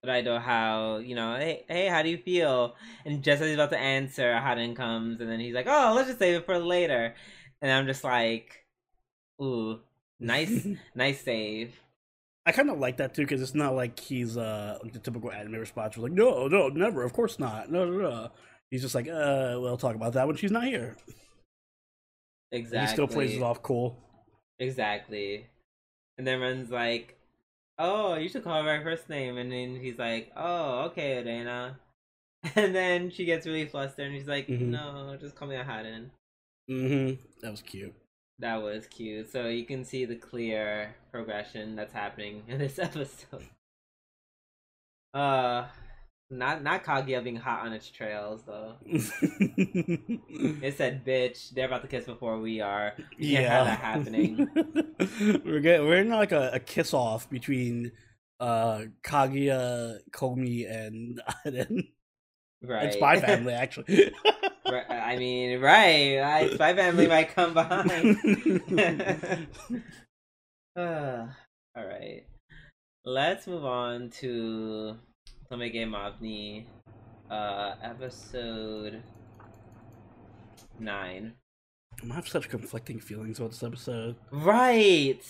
Raido how you know hey hey how do you feel and just as he's about to answer Haden comes and then he's like oh let's just save it for later and I'm just like ooh nice nice save I kind of like that too because it's not like he's uh like the typical anime response. Was like, no, no, never, of course not, no, no, no. He's just like, uh, we'll talk about that when she's not here. exactly He still plays it off cool. Exactly. And then Ren's like, Oh, you should call her by first name and then he's like, Oh, okay, Elena. And then she gets really flustered and she's like, Mhm. No, just call me Aharen. Mm-hmm. That was cute. That was cute. So you can see the clear progression that's happening in this episode. Uh not not Kaguya being hot on its trails though. It said bitch, they're about to kiss before we are. Can't have that happening. we're getting we're in like a, a kiss off between uh Kaguya, Komi, and Aharen. Right. It's my Family actually. Right, I mean, right. I, Spy Family might come behind. Uh, all right. Let's move on to Tomege Mavni, uh, episode nine. I have such conflicting feelings about this episode. Right.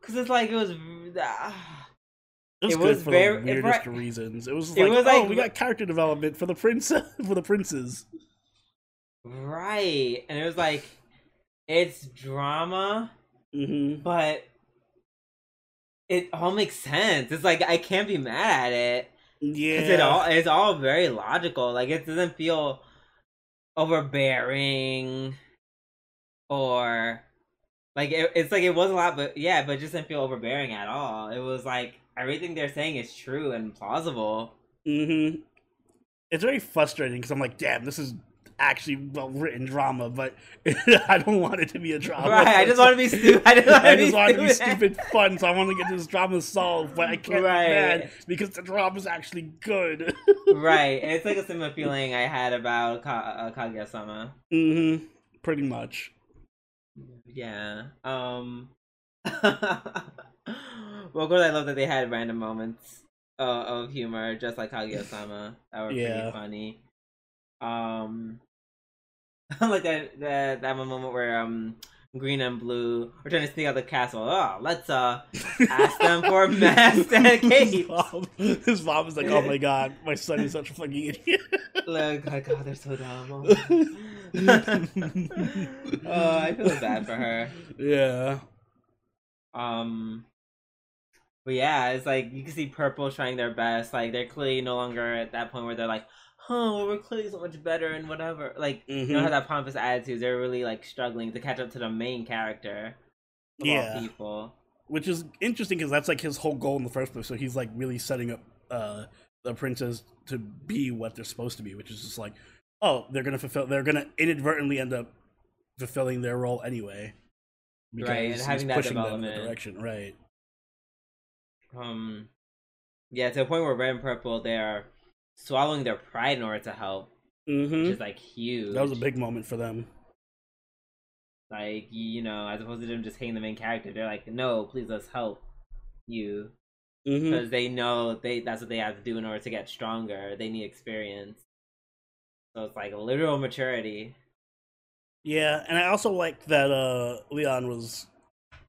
Because it's like it was. ah. It was It was for very- the weirdest right- reasons. It was It like, was oh, we got character development for the prince for the princes. right. And it was like, it's drama, Mm-hmm. but it all makes sense. It's like, I can't be mad at it. Yeah. It all it's all very logical. Like it doesn't feel overbearing or like it, it's like it was a lot, but yeah, but it just didn't feel overbearing at all. It was like everything they're saying is true and plausible. Mm-hmm. It's very frustrating because I'm like, damn, this is actually well written drama, but I don't want it to be a drama. Right, I just want to be stupid. I just want, I to, just be want it to be stupid. stupid fun, so I want to get this drama solved, but I can't Right. be because the drama is actually good. right, and it's like a similar feeling I had about Ka- uh, Kaguya-sama. mm-hmm. Pretty much. Yeah. Um. well, of course, I love that they had random moments uh, of humor, just like Kaguya-sama, that were Yeah. pretty funny. Um, like that that that moment where um green and blue are trying to sneak out the castle. Oh, let's uh ask them for a mask and a his, mom, his mom is like, "Oh my god, my son is such a fucking idiot." Like, oh god, they're so dumb. oh, I feel bad for her. yeah. Um, but yeah, it's like you can see Purple trying their best. Like they're clearly no longer at that point where they're like, "Huh, well, we're clearly so much better and whatever." Like you don't Mhm. have that pompous attitude. They're really like struggling to catch up to the main character. Of Yeah. all people. which is interesting because that's like his whole goal in the first place. So he's like really setting up uh the princess to be what they're supposed to be, which is just like, oh, they're gonna fulfill, they're gonna inadvertently end up fulfilling their role anyway, Right, and having that pushing them in the development. direction, right? Um, yeah, to the point where Red and Purple they are swallowing their pride in order to help, Mm-hmm. which is like huge. That was a big moment for them. like you know, as opposed to them just hating the main character, they're like, "No, please let's help you." Mm-hmm. because they know they that's what they have to do in order to get stronger. They need experience. So it's like literal maturity. Yeah, and I also like that uh Leon was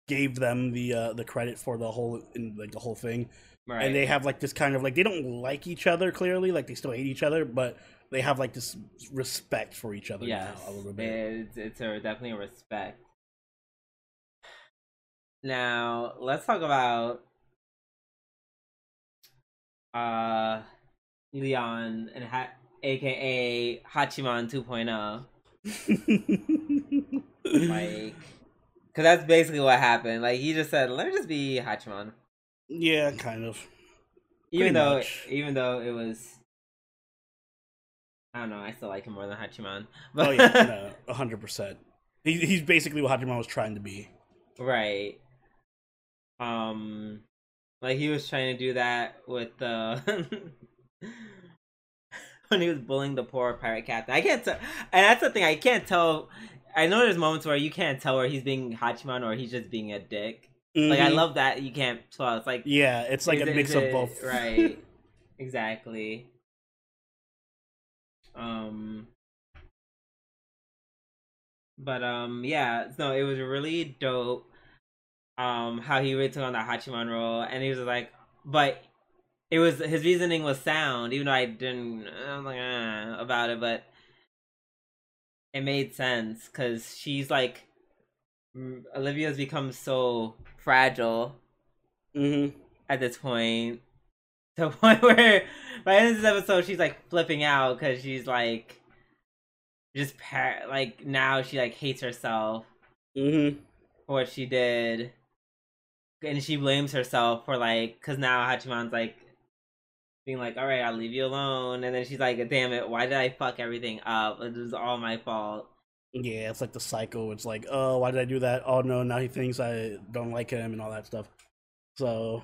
gave them the uh the credit for the whole in like the whole thing. Right. and they have like this kind of like they don't like each other clearly like they still hate each other but they have like this respect for each other yes, now a little bit it's it's a, definitely a respect. Now let's talk about uh Leon and ha- aka Hachiman 2.0. Like, because that's basically what happened. Like he just said, "Let me just be Hachiman." Yeah kind of even Pretty though much. even though it was I don't know, I still like him more than Hachiman. But oh yeah no, 100% he, he's basically what Hachiman was trying to be right. Um like he was trying to do that with the when he was bullying the poor pirate captain. I can't tell and that's the thing, I can't tell I know there's moments where you can't tell where he's being Hachiman or he's just being a dick. Like I Mhm. love that you can't tell. It's like yeah it's like a it- mix of it- both right exactly um but um yeah no it was really dope um how he really took on that hachiman role and he was like but it was his reasoning was sound even though i didn't i was like uh, about it but it made sense because she's like olivia's become so fragile hmm at this point. To the point where by the end of this episode, she's like flipping out because she's like, just par- like now she like hates herself hmm for what she did, and she blames herself for like because now Hachiman's like being like, "All right, I'll leave you alone," and then she's like, "Damn it, why did I fuck everything up? It was all my fault." Yeah it's like the cycle. It's like oh why did I do that? Oh no now he thinks I don't like him and all that stuff. So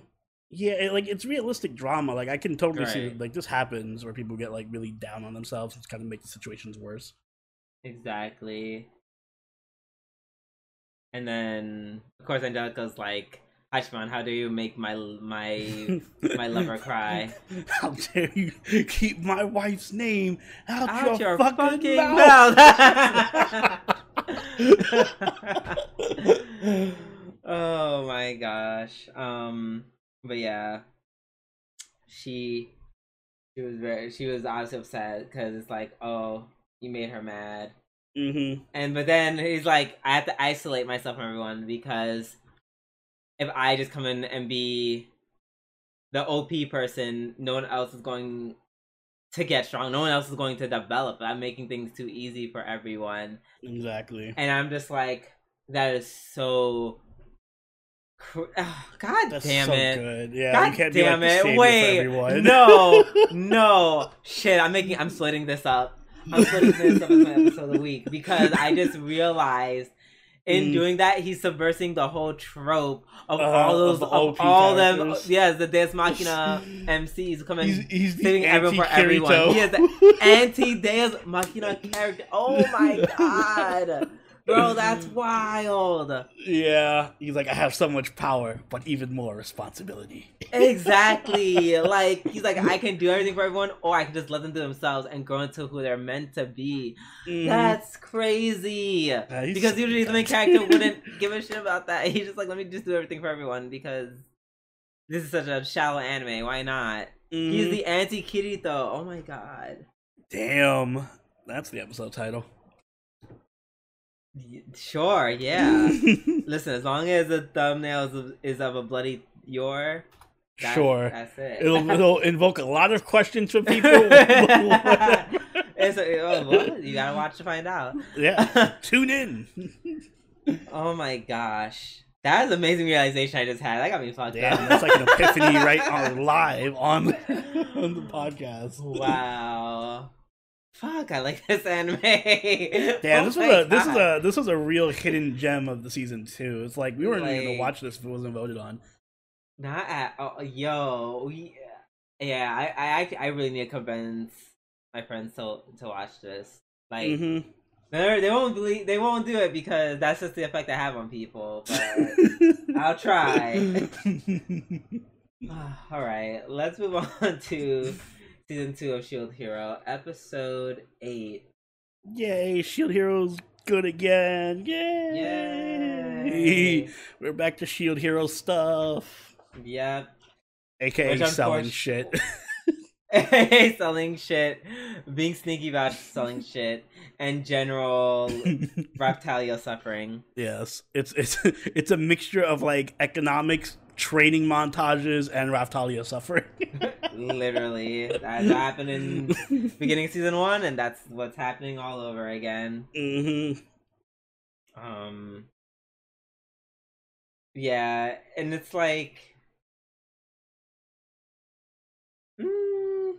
yeah it, like it's realistic drama. Like I can totally see Right. that, like this happens where people get like really down on themselves it's kind of make the situations worse. Exactly. And then, of course, Angelica's like, Hachiman, how do you make my my my lover cry? How dare you keep my wife's name out, out your, your fucking, fucking mouth? mouth. oh my gosh. Um, but yeah, she she was very she was obviously upset because it's like, oh, you made her mad. mm-hmm. And but then he's like, I have to isolate myself from everyone because if I just come in and be the OP person, no one else is going to get strong. No one else is going to develop. I'm making things too easy for everyone. Exactly. And I'm just like, that is so. Oh, God That's damn so it. good. Yeah, God you can't damn be like it! Wait, no, no, shit! I'm making, I'm splitting this up. I'm putting this up as my episode of the week because I just realized in Mm. doing that he's subversing the whole trope of Uh, all those of, OP all them yes the Deus Machina MCs coming He's, he's saving everyone for everyone. He is the anti Deus Machina character. Oh my god. Bro, that's wild. yeah, he's like, I have so much power, but even more responsibility. Exactly. like he's like, I can do everything for everyone, or I can just let them do themselves and grow into who they're meant to be. Mhm. That's crazy. Because usually the main character wouldn't give a shit about that. He's just like, let me just do everything for everyone because this is such a shallow anime. Why not? He's Mhm. the anti Kirito. Oh my god. Damn, that's the episode title. Sure, yeah. Listen, as long as the thumbnail is of, is of a bloody your, that's, sure. that's it. It'll, it'll invoke a lot of questions from people. it's a, oh, what? You gotta watch to find out. yeah, tune in. oh my gosh, that is an amazing realization I just had. That got me fucked Damn, up. that's like an epiphany right on live on on the podcast. wow. Fuck, I like this anime. Damn, Oh this was a this is a this was a real hidden gem of the season two. It's like we weren't even gonna watch this if it wasn't voted on. Not at oh, yo, we, yeah. I I I really need to convince my friends to to watch this. Like hmm they they won't believe they won't do it because that's just the effect I have on people. But I'll try. All right, let's move on to season two of Shield Hero, episode eight. Yay, Shield Heroes good again. Yay. Yay! We're back to Shield Hero stuff. Yep. AKA Which selling shit. selling shit, being sneaky about selling shit, and general Raphtalia suffering. yes. It's it's it's a mixture of like economics, training montages, and Raphtalia suffering. Literally, that happened in beginning of season one, and that's what's happening all over again. hmm Um, yeah, and it's like, mm,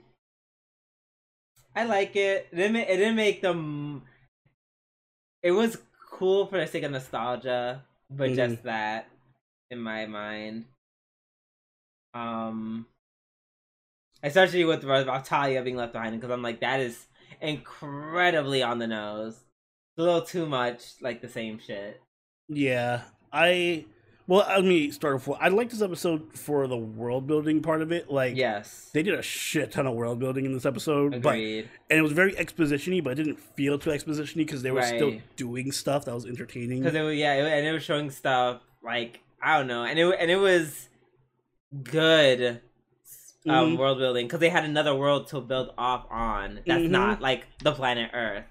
I like it. It didn't, it didn't make them. It was cool for the sake of nostalgia, but Mhm. just that, in my mind. Um, especially with Talia being left behind, because I'm like, that is incredibly on the nose. It's a little too much, like the same shit. Yeah, I. Well, let me start off. I like this episode for the world building part of it. Like, Yes. they did a shit ton of world building in this episode, but and it was very expositiony, but it didn't feel too expositiony because they were still doing stuff that was entertaining. Because it was yeah, it, and it was showing stuff like I don't know, and it and it was good um, Mhm. world building because they had another world to build off on. That's Mhm. not like the planet Earth.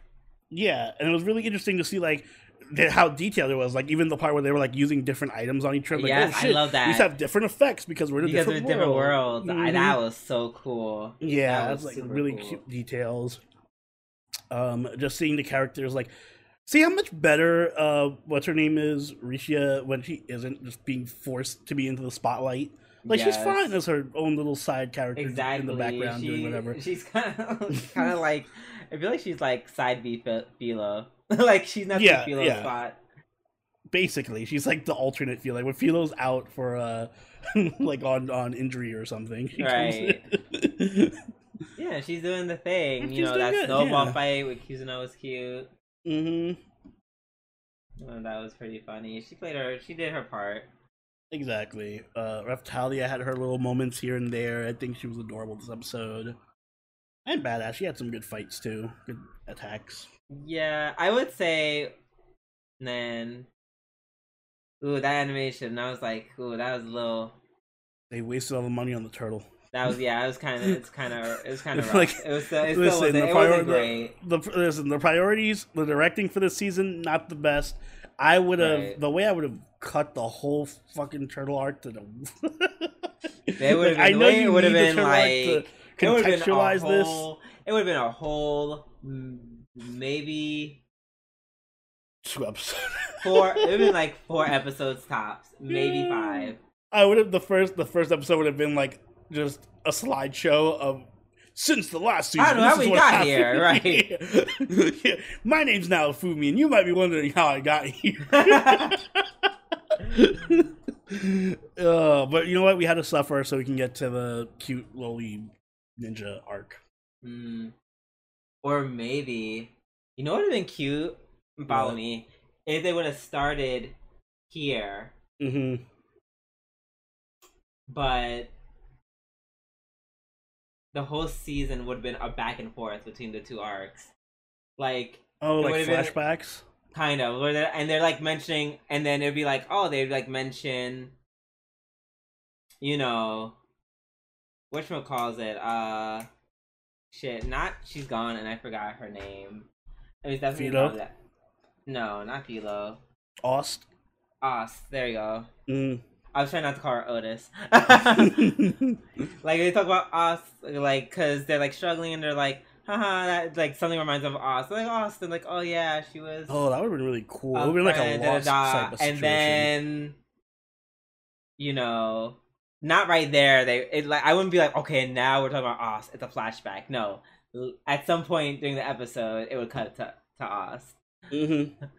Yeah, and it was really interesting to see like the, how detailed it was. Like even the part where they were like using different items on each other. Like, Yes, oh, I love that. These have different effects because we're in a because different, different world. worlds. I, Mhm. that was so cool. Yeah, That was like really cool. cute details. Um, just seeing the characters like see how much better uh what's her name is Rishia when she isn't just being forced to be into the spotlight. Like she's fine as her own little side character Exactly. in the background she, doing whatever. She's kind of kind of like I feel like she's like side B Filo. like she's not Yeah, the Filo yeah. spot. Basically, she's like the alternate feel. Like when Filo's out for uh like on on injury or something. in. Yeah, she's doing the thing. You know, that good, snowball yeah. fight with Kizuna was cute. Mm-hmm. Oh, that was pretty funny. She played her. She did her part. Exactly. Uh Raphtalia had her little moments here and there. I think she was adorable this episode. And badass. She had some good fights too. Good attacks. Yeah, I would say, man. Ooh, that animation. I was like, ooh, that was a little. They wasted all the money on the turtle. That was yeah. It was kind of. It's kind of. It was kind of. Like, it was. Still, it listen, wasn't, the it wasn't. The, listen, the priorities, the directing for this season, not the best. I would have Right. the way I would have cut the whole fucking turtle art to the. They would've Like, I know you would've been like- to It would have been a contextualize this. It would have been a whole. mm, Maybe Two episodes. four. it would have been like four episodes tops. Maybe Yeah. five. I would have the first the first episode would have been like just a slideshow of since the last season. I don't know how we got happened." here, right. Yeah. My name's Naofumi, and you might be wondering how I got here. Uh, but you know what? We had to suffer so we can get to the cute, lowly ninja arc. Mm. Or maybe, you know what would have been cute? Follow me. If they would have started here, Mm-hmm. but the whole season would have been a back and forth between the two arcs. Like, Oh, like would've been- flashbacks. Kind of, where they're, and they're like mentioning, and then it'd be like, oh, they'd like mention, you know, which one calls it? Uh, shit, not she's gone, and I forgot her name. It was definitely Filo? that. No, not Filo. Ost. ost There you go. Mm. I was trying not to call her Otis. like they talk about Os, like because they're like struggling, and they're like, haha, that like something reminds them of Os. Like Austin, like oh yeah, she was. oh, that would have been really cool. It would have been like a friend, da, da, lost type of situation. and then you know not right there they it like i wouldn't be like okay now we're talking about Ost. it's a flashback no at some point during the episode it would cut to, to Ost. Mm-hmm.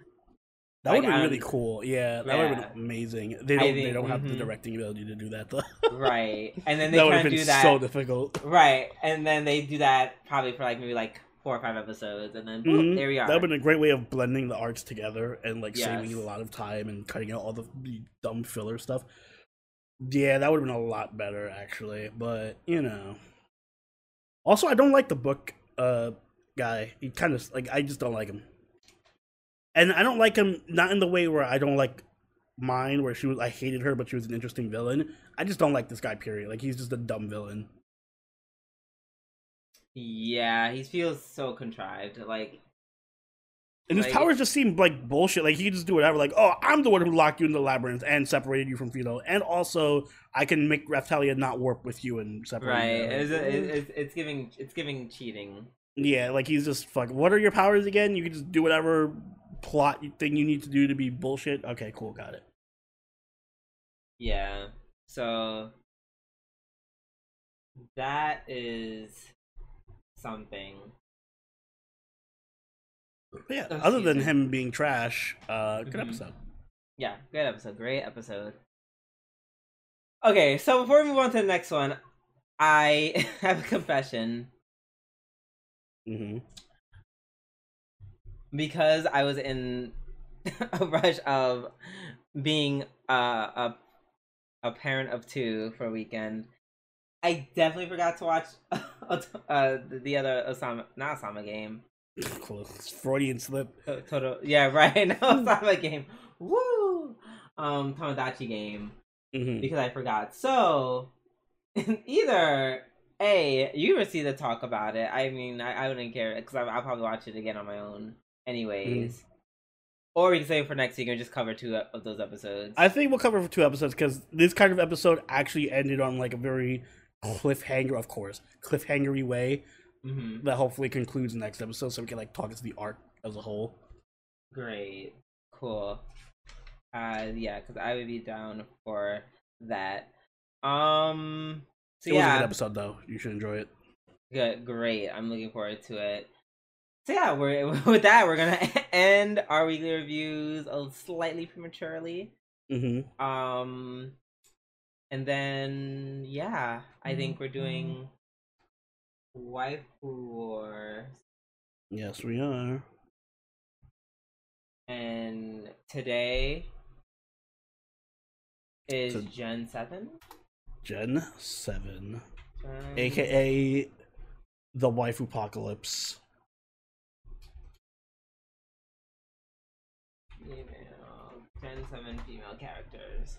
That Like, would have been really cool. Yeah, that would have been amazing. They don't. they don't have the mhm. directing ability to do that though. right and then they that would have been do that so difficult. right and then they do that probably for like maybe like four or five episodes and then boop, Mhm. there we are That would have been a great way of blending the arts together and like Yes. saving you a lot of time and cutting out all the dumb filler stuff. Yeah, that would have been a lot better actually, but you know. Also, I don't like the book uh guy. He kind of like I just don't like him. And I don't like him not in the way where I don't like Myne where she was I hated her but she was an interesting villain. I just don't like this guy period. Like he's just a dumb villain. yeah he feels so contrived like And his Like- powers just seem like bullshit. Like he can just do whatever. Like, oh, I'm the one who locked you in the labyrinth and separated you from Fido, and also I can make Raphtalia not warp with you and separate. right you. it's, mm. it's, it's giving it's giving cheating yeah, like he's just fuck. What are your powers again? You can just do whatever plot thing you need to do to be bullshit. Okay, cool, got it. Yeah. So that is something. But yeah, other than him being trash, uh, good Mhm. episode. Yeah, good episode. Great episode. Okay, so before we move on to the next one, I have a confession hmm because I was in a rush of being uh, a a parent of two for a weekend. I definitely forgot to watch uh, the other Osama, not Osama game. Close. Freudian slip. To- Total, yeah, right. No, Osama game. Woo! Um, Tomodachi game hmm because I forgot. So, either a you receive the talk about it. I mean, I, I wouldn't care because I'll probably watch it again on my own, anyways. Or we can save for next week and just cover two of those episodes. I think we'll cover for two episodes because this kind of episode actually ended on like a very cliffhanger, of course, cliffhangery way hmm that hopefully concludes the next episode, so we can like talk to the arc as a whole. Great, cool. Uh, yeah, because I would be down for that. Um, so it was a yeah, good episode though. You should enjoy it. Good, great. I'm looking forward to it. So yeah, we're with that we're gonna end our weekly reviews a slightly prematurely. Mm-hmm. Um, and then yeah, I think we're doing Waifu War, Yes, we are. and today is So- Gen Seven, Gen Seven, Gen... aka the wife apocalypse. Gen Seven female characters.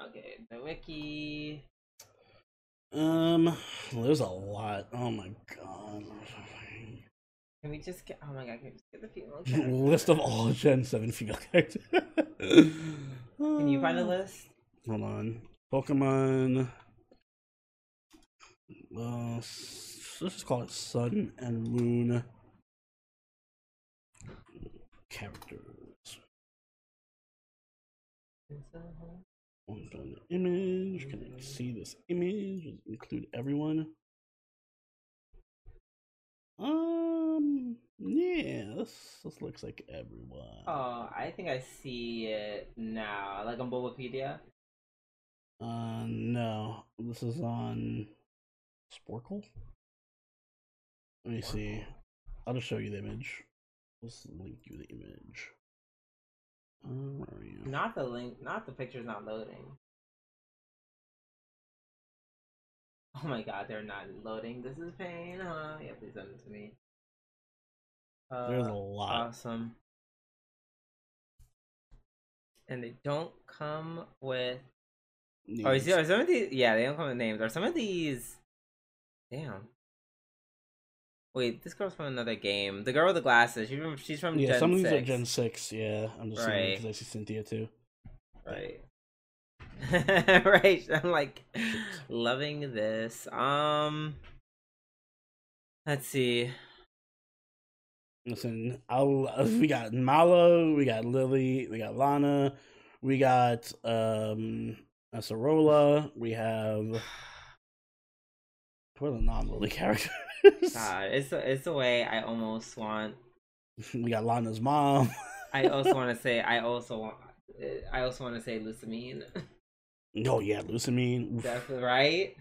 Okay, the wiki. Um, there's a lot. Oh my god. Can we just get? Oh my god! Can we just get the female characters? List of all Gen Seven female characters. Can you find a list? Hold on. Pokemon. Uh, let's just call it Sun and Moon characters. One on the image. Can I see this image? Include everyone. Um, yeah, this this looks like everyone. Oh, I think I see it now. Like on Bulbapedia. Uh, no, this is on Sporcle. Let me see. I'll just show you the image. Let's link you the image. Uh, where are you? Not the link. Not the picture's not loading. Oh my god, they're not loading. This is pain, huh? Yeah, please send it to me. Uh, There's a lot. Awesome. And they don't come with. Oh, is names. are some of these? Yeah, they don't come with names. Are some of these? Damn. Wait, this girl's from another game. The girl with the glasses. She's from. She's from yeah, Gen some of these 6. are Gen Six. Yeah, I'm just saying Right. because I see Cynthia too. Right. right. I'm like loving this. Um let's see. Listen, I'll, we got Mallow, we got Lillie, we got Lana, we got um Acerola, we have what are the non-Lillie characters? God, it's the it's the way I almost want we got Lana's mom. I also want to say I also want I also want to say Lusamine. oh yeah, Lusamine. Definitely right.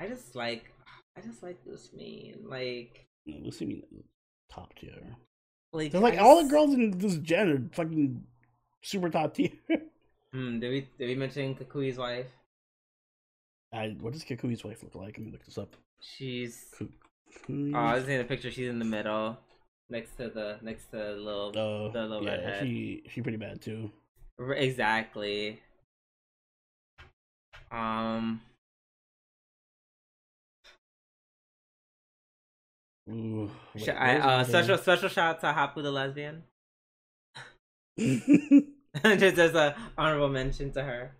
I just like I just like Lusamine. Like No, Lusamine is top tier. like They're like I all the girls in this gen are fucking super top tier. Hmm, did we did we mention Kukui's wife? I, what does Kukui's wife look like? Let me look this up. She's Oh, I was in the picture. She's in the middle, next to the next to the little. Oh, the little yeah, redhead. she she pretty bad too. R- Exactly. Um. Ooh, wait, I, uh, special special shout out to Hapu the lesbian. Just as a honorable mention to her.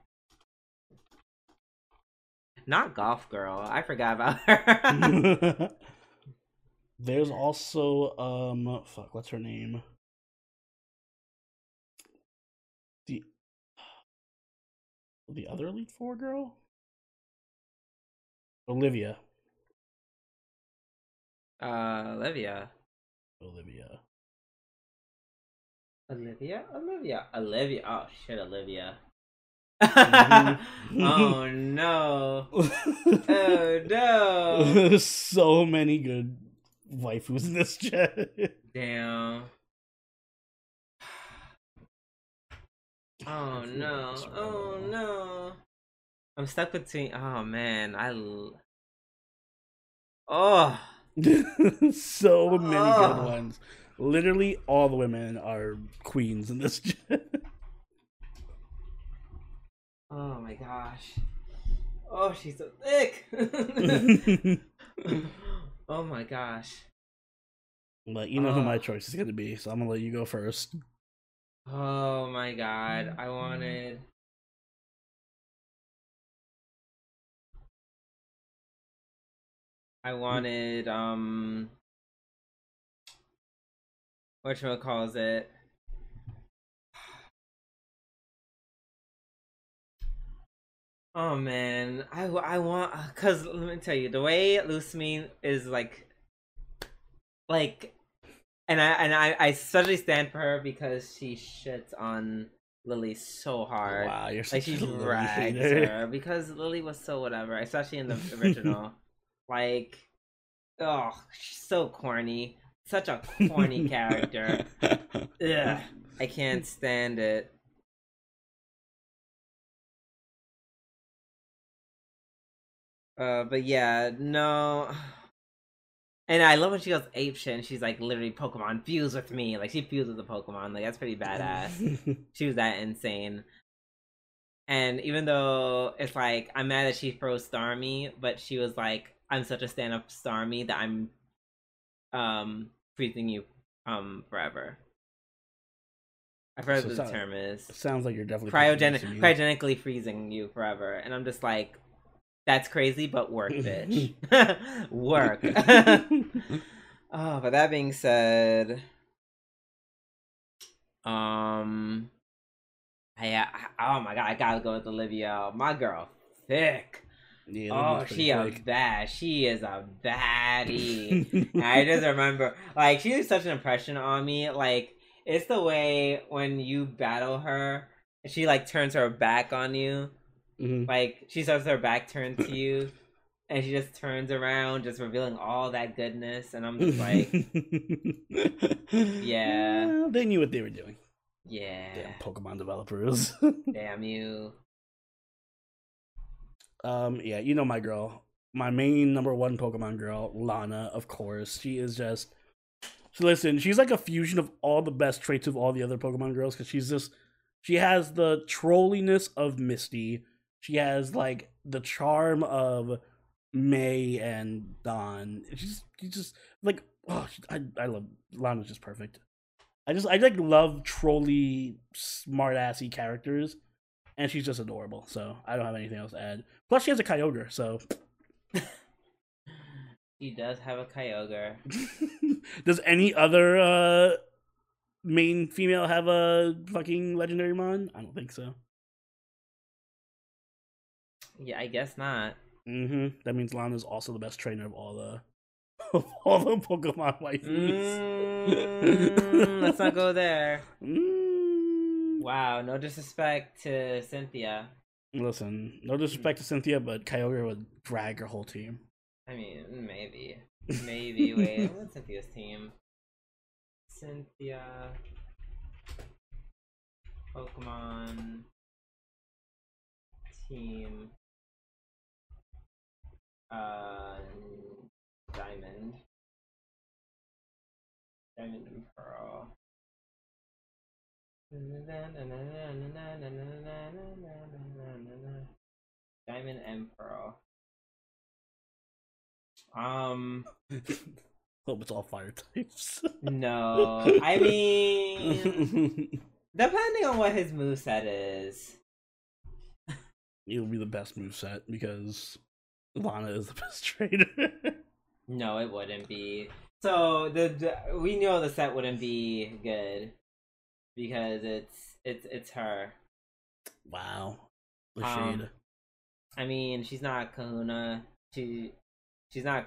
Not golf girl. I forgot about her. There's also um fuck, what's her name? The the other Elite Four girl? Olivia. uh, Olivia. Olivia. Olivia. Olivia. Olivia. Oh shit, Olivia. Mhm. oh no. Oh no. There's so many good waifus in this gen. Damn. Oh no. Oh no. I'm stuck between. Oh man. I. Oh. so many good ones. Literally all the women are queens in this gen. Oh my gosh. Oh, she's so thick. oh my gosh. but you know who my choice is gonna be, so I'm gonna let you go first. Oh my god. I wanted. I wanted um what Oh man, I I want cuz let me tell you the way Lusamine is like like and I and I I especially stand for her because she shits on Lillie so hard. Wow, you're Like she drags her because Lillie was so whatever, especially in the original. like, oh, she's so corny. Such a corny character. Ugh, I can't stand it. Uh, but yeah, no. And I love when she goes ape shit and she's like literally Pokemon fuse with me. Like she fuses with the Pokemon. Like that's pretty badass. she was that insane. And even though it's like I'm mad that she froze Starmie, but she was like, I'm such a stand up Starmie that I'm um freezing you um forever. I forgot So what the not- term is. Sounds like you're definitely Cryogenic cryogenically freezing you forever. And I'm just like, that's crazy, but work, bitch. work. Oh, but that being said, um, I, I oh my god, I gotta go with Olivia. My girl, thick. Yeah, Oh, she a bad. She is a baddie. I just remember, like, she did such an impression on me. Like, it's the way when you battle her, she like turns her back on you. Hmm Like, she starts her back turned to you, and she just turns around, just revealing all that goodness. And I'm just like, Yeah. Well, they knew what they were doing. yeah, Damn Pokemon developers. damn you. um, yeah, you know my girl, my main number one Pokemon girl, Lana. Of course, she is just. So listen, she's like a fusion of all the best traits of all the other Pokemon girls because she's just. She has the trolliness of Misty. She has like the charm of May and Dawn. She's, she's just like oh, I I love Lana's just perfect. I just I like love trolly smart assy characters, and she's just adorable. So I don't have anything else to add. Plus, she has a Kyogre. So She does have a Kyogre. does any other uh main female have a fucking legendary mon? I don't think so. Yeah, I guess not. Mm-hmm. That means Lana's also the best trainer of all the of all the Pokemon waifus. Mm, let's not go there. Mm. Wow, no disrespect to Cynthia. Listen, no disrespect to Cynthia, but Kyogre would drag her whole team. I mean, maybe. Maybe. Wait, what's Cynthia's team? Cynthia. Pokemon. Team. Uh. Diamond. Diamond and Pearl. Diamond and Pearl. Um, Hope it's all fire types. no. I mean, depending on what his moveset is. It'll be the best moveset because Lana is the best trainer. No, it wouldn't be. So the, the we know the set wouldn't be good because it's it's it's her. wow. The Um. I mean, she's not Kahuna. She she's not.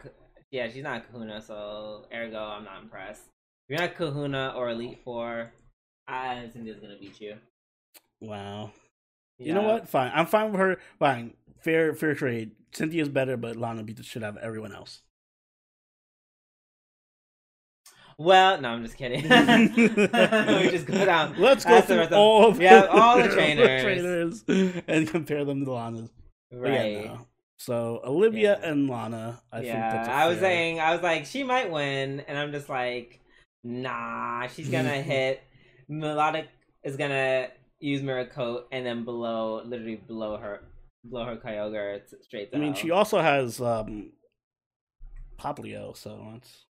Yeah, she's not Kahuna. So ergo, I'm not impressed. If you're not Kahuna or Elite Four, I Cynthia's gonna beat you. Wow. You know what? Fine. I'm fine with her. Fine. Fair fair trade. Cynthia's better, but Lana beat the shit out of everyone else. Well, no, I'm just kidding. we just go down. Let's go That's through all of yeah, all the trainers. trainers and compare them to Lana's. Right. Yeah, no. So Olivia Yeah. and Lana, I think yeah, that's a I was fair- saying, I was like, she might win, and I'm just like, nah, she's gonna hit. Milotic is gonna use Coat and then blow, literally blow her, blow her Kyogre straight to I mean, she also has um Poplio, so that's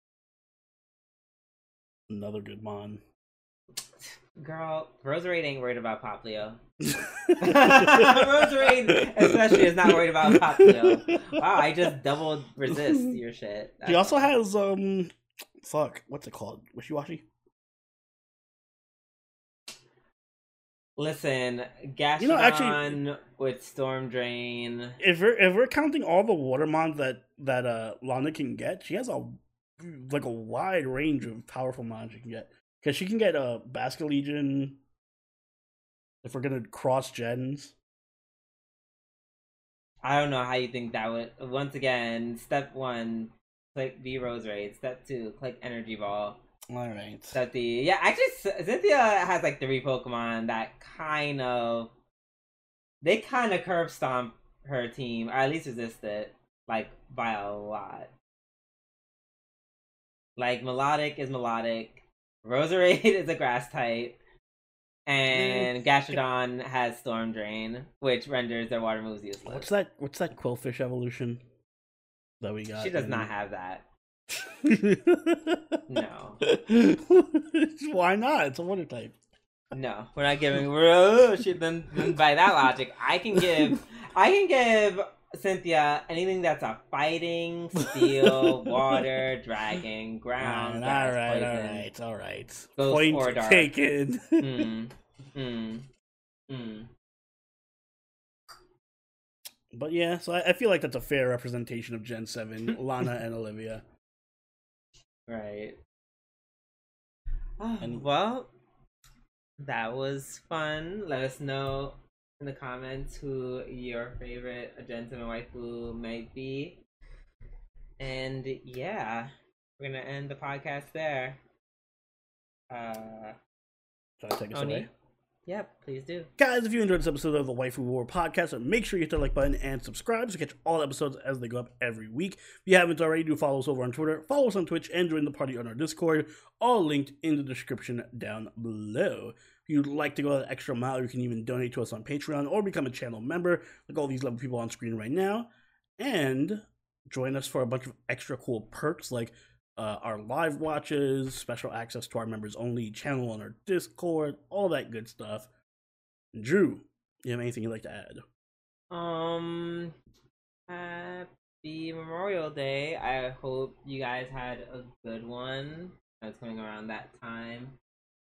another good mon. Girl, Roserade ain't worried about Poplio. Roserade, especially, is not worried about Poplio. Wow, I just double resist your shit. She also has um, fuck, what's it called? Wishiwashi. Listen, Gastrodon You know, actually- with Storm Drain. If we're if we're counting all the water mons that that uh Lana can get, she has a like a wide range of powerful mons she can get. Because she can get a uh, Basculegion. If we're gonna cross gens, I don't know how you think that would. Once again, step one, click V Roserade. Step two, click Energy Ball. All right. Step three, yeah, actually, C- Cynthia has like three Pokemon that kind of. They kind of curb stomp her team, or at least resist it, like, by a lot. Like, Milotic is Milotic, Roserade is a grass type, and Gastrodon has Storm Drain, which renders their water moves useless. What's that? What's that Qwilfish evolution that we got? She does in- not have that. No. Why not? It's a water type. No, we're not giving. We're, she, then, then by that logic, I can give. I can give Cynthia anything that's a fighting, steel, water, dragon, ground. all right, all right, all right. Ghost Point or dark. taken. Mm, mm, mm. But yeah, so I, I feel like that's a fair representation of Gen Seven, Lana and Olivia. Right. Oh, And- well, that was fun. Let us know in the comments who your favorite and waifu might be. And yeah, we're gonna end the podcast there. Uh, Try to take us Oni? away. Yep, please do. Guys, if you enjoyed this episode of the Waifu War podcast, make sure you hit the like button and subscribe to catch all episodes as they go up every week. If you haven't already, do follow us over on Twitter, follow us on Twitch, and join the party on our Discord, all linked in the description down below. If you'd like to go the extra mile, you can even donate to us on Patreon or become a channel member, like all these level people on screen right now, and join us for a bunch of extra cool perks like uh, our live watches, special access to our members only channel on our Discord, all that good stuff. Drew, you have anything you'd like to add? Um, happy Memorial Day. I hope you guys had a good one. It's coming around that time.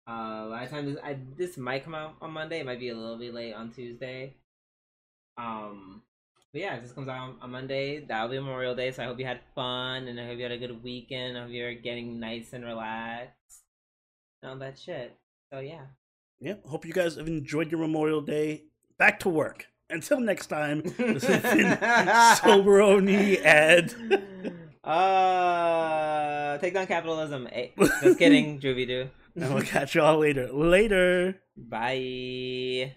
Uh, by the time this, I, this might come out on Monday, it might be a little bit late on Tuesday. Um, but yeah, this comes out on, on Monday, that'll be Memorial Day. So I hope you had fun and I hope you had a good weekend. I hope you're getting nice and relaxed and all that shit. So yeah. Yep. Hope you guys have enjoyed your Memorial Day. Back to work. Until next time, this has been Soberoni and uh, take down capitalism. Eh, just kidding, Juvie do. and we'll catch y'all later. Later. Bye.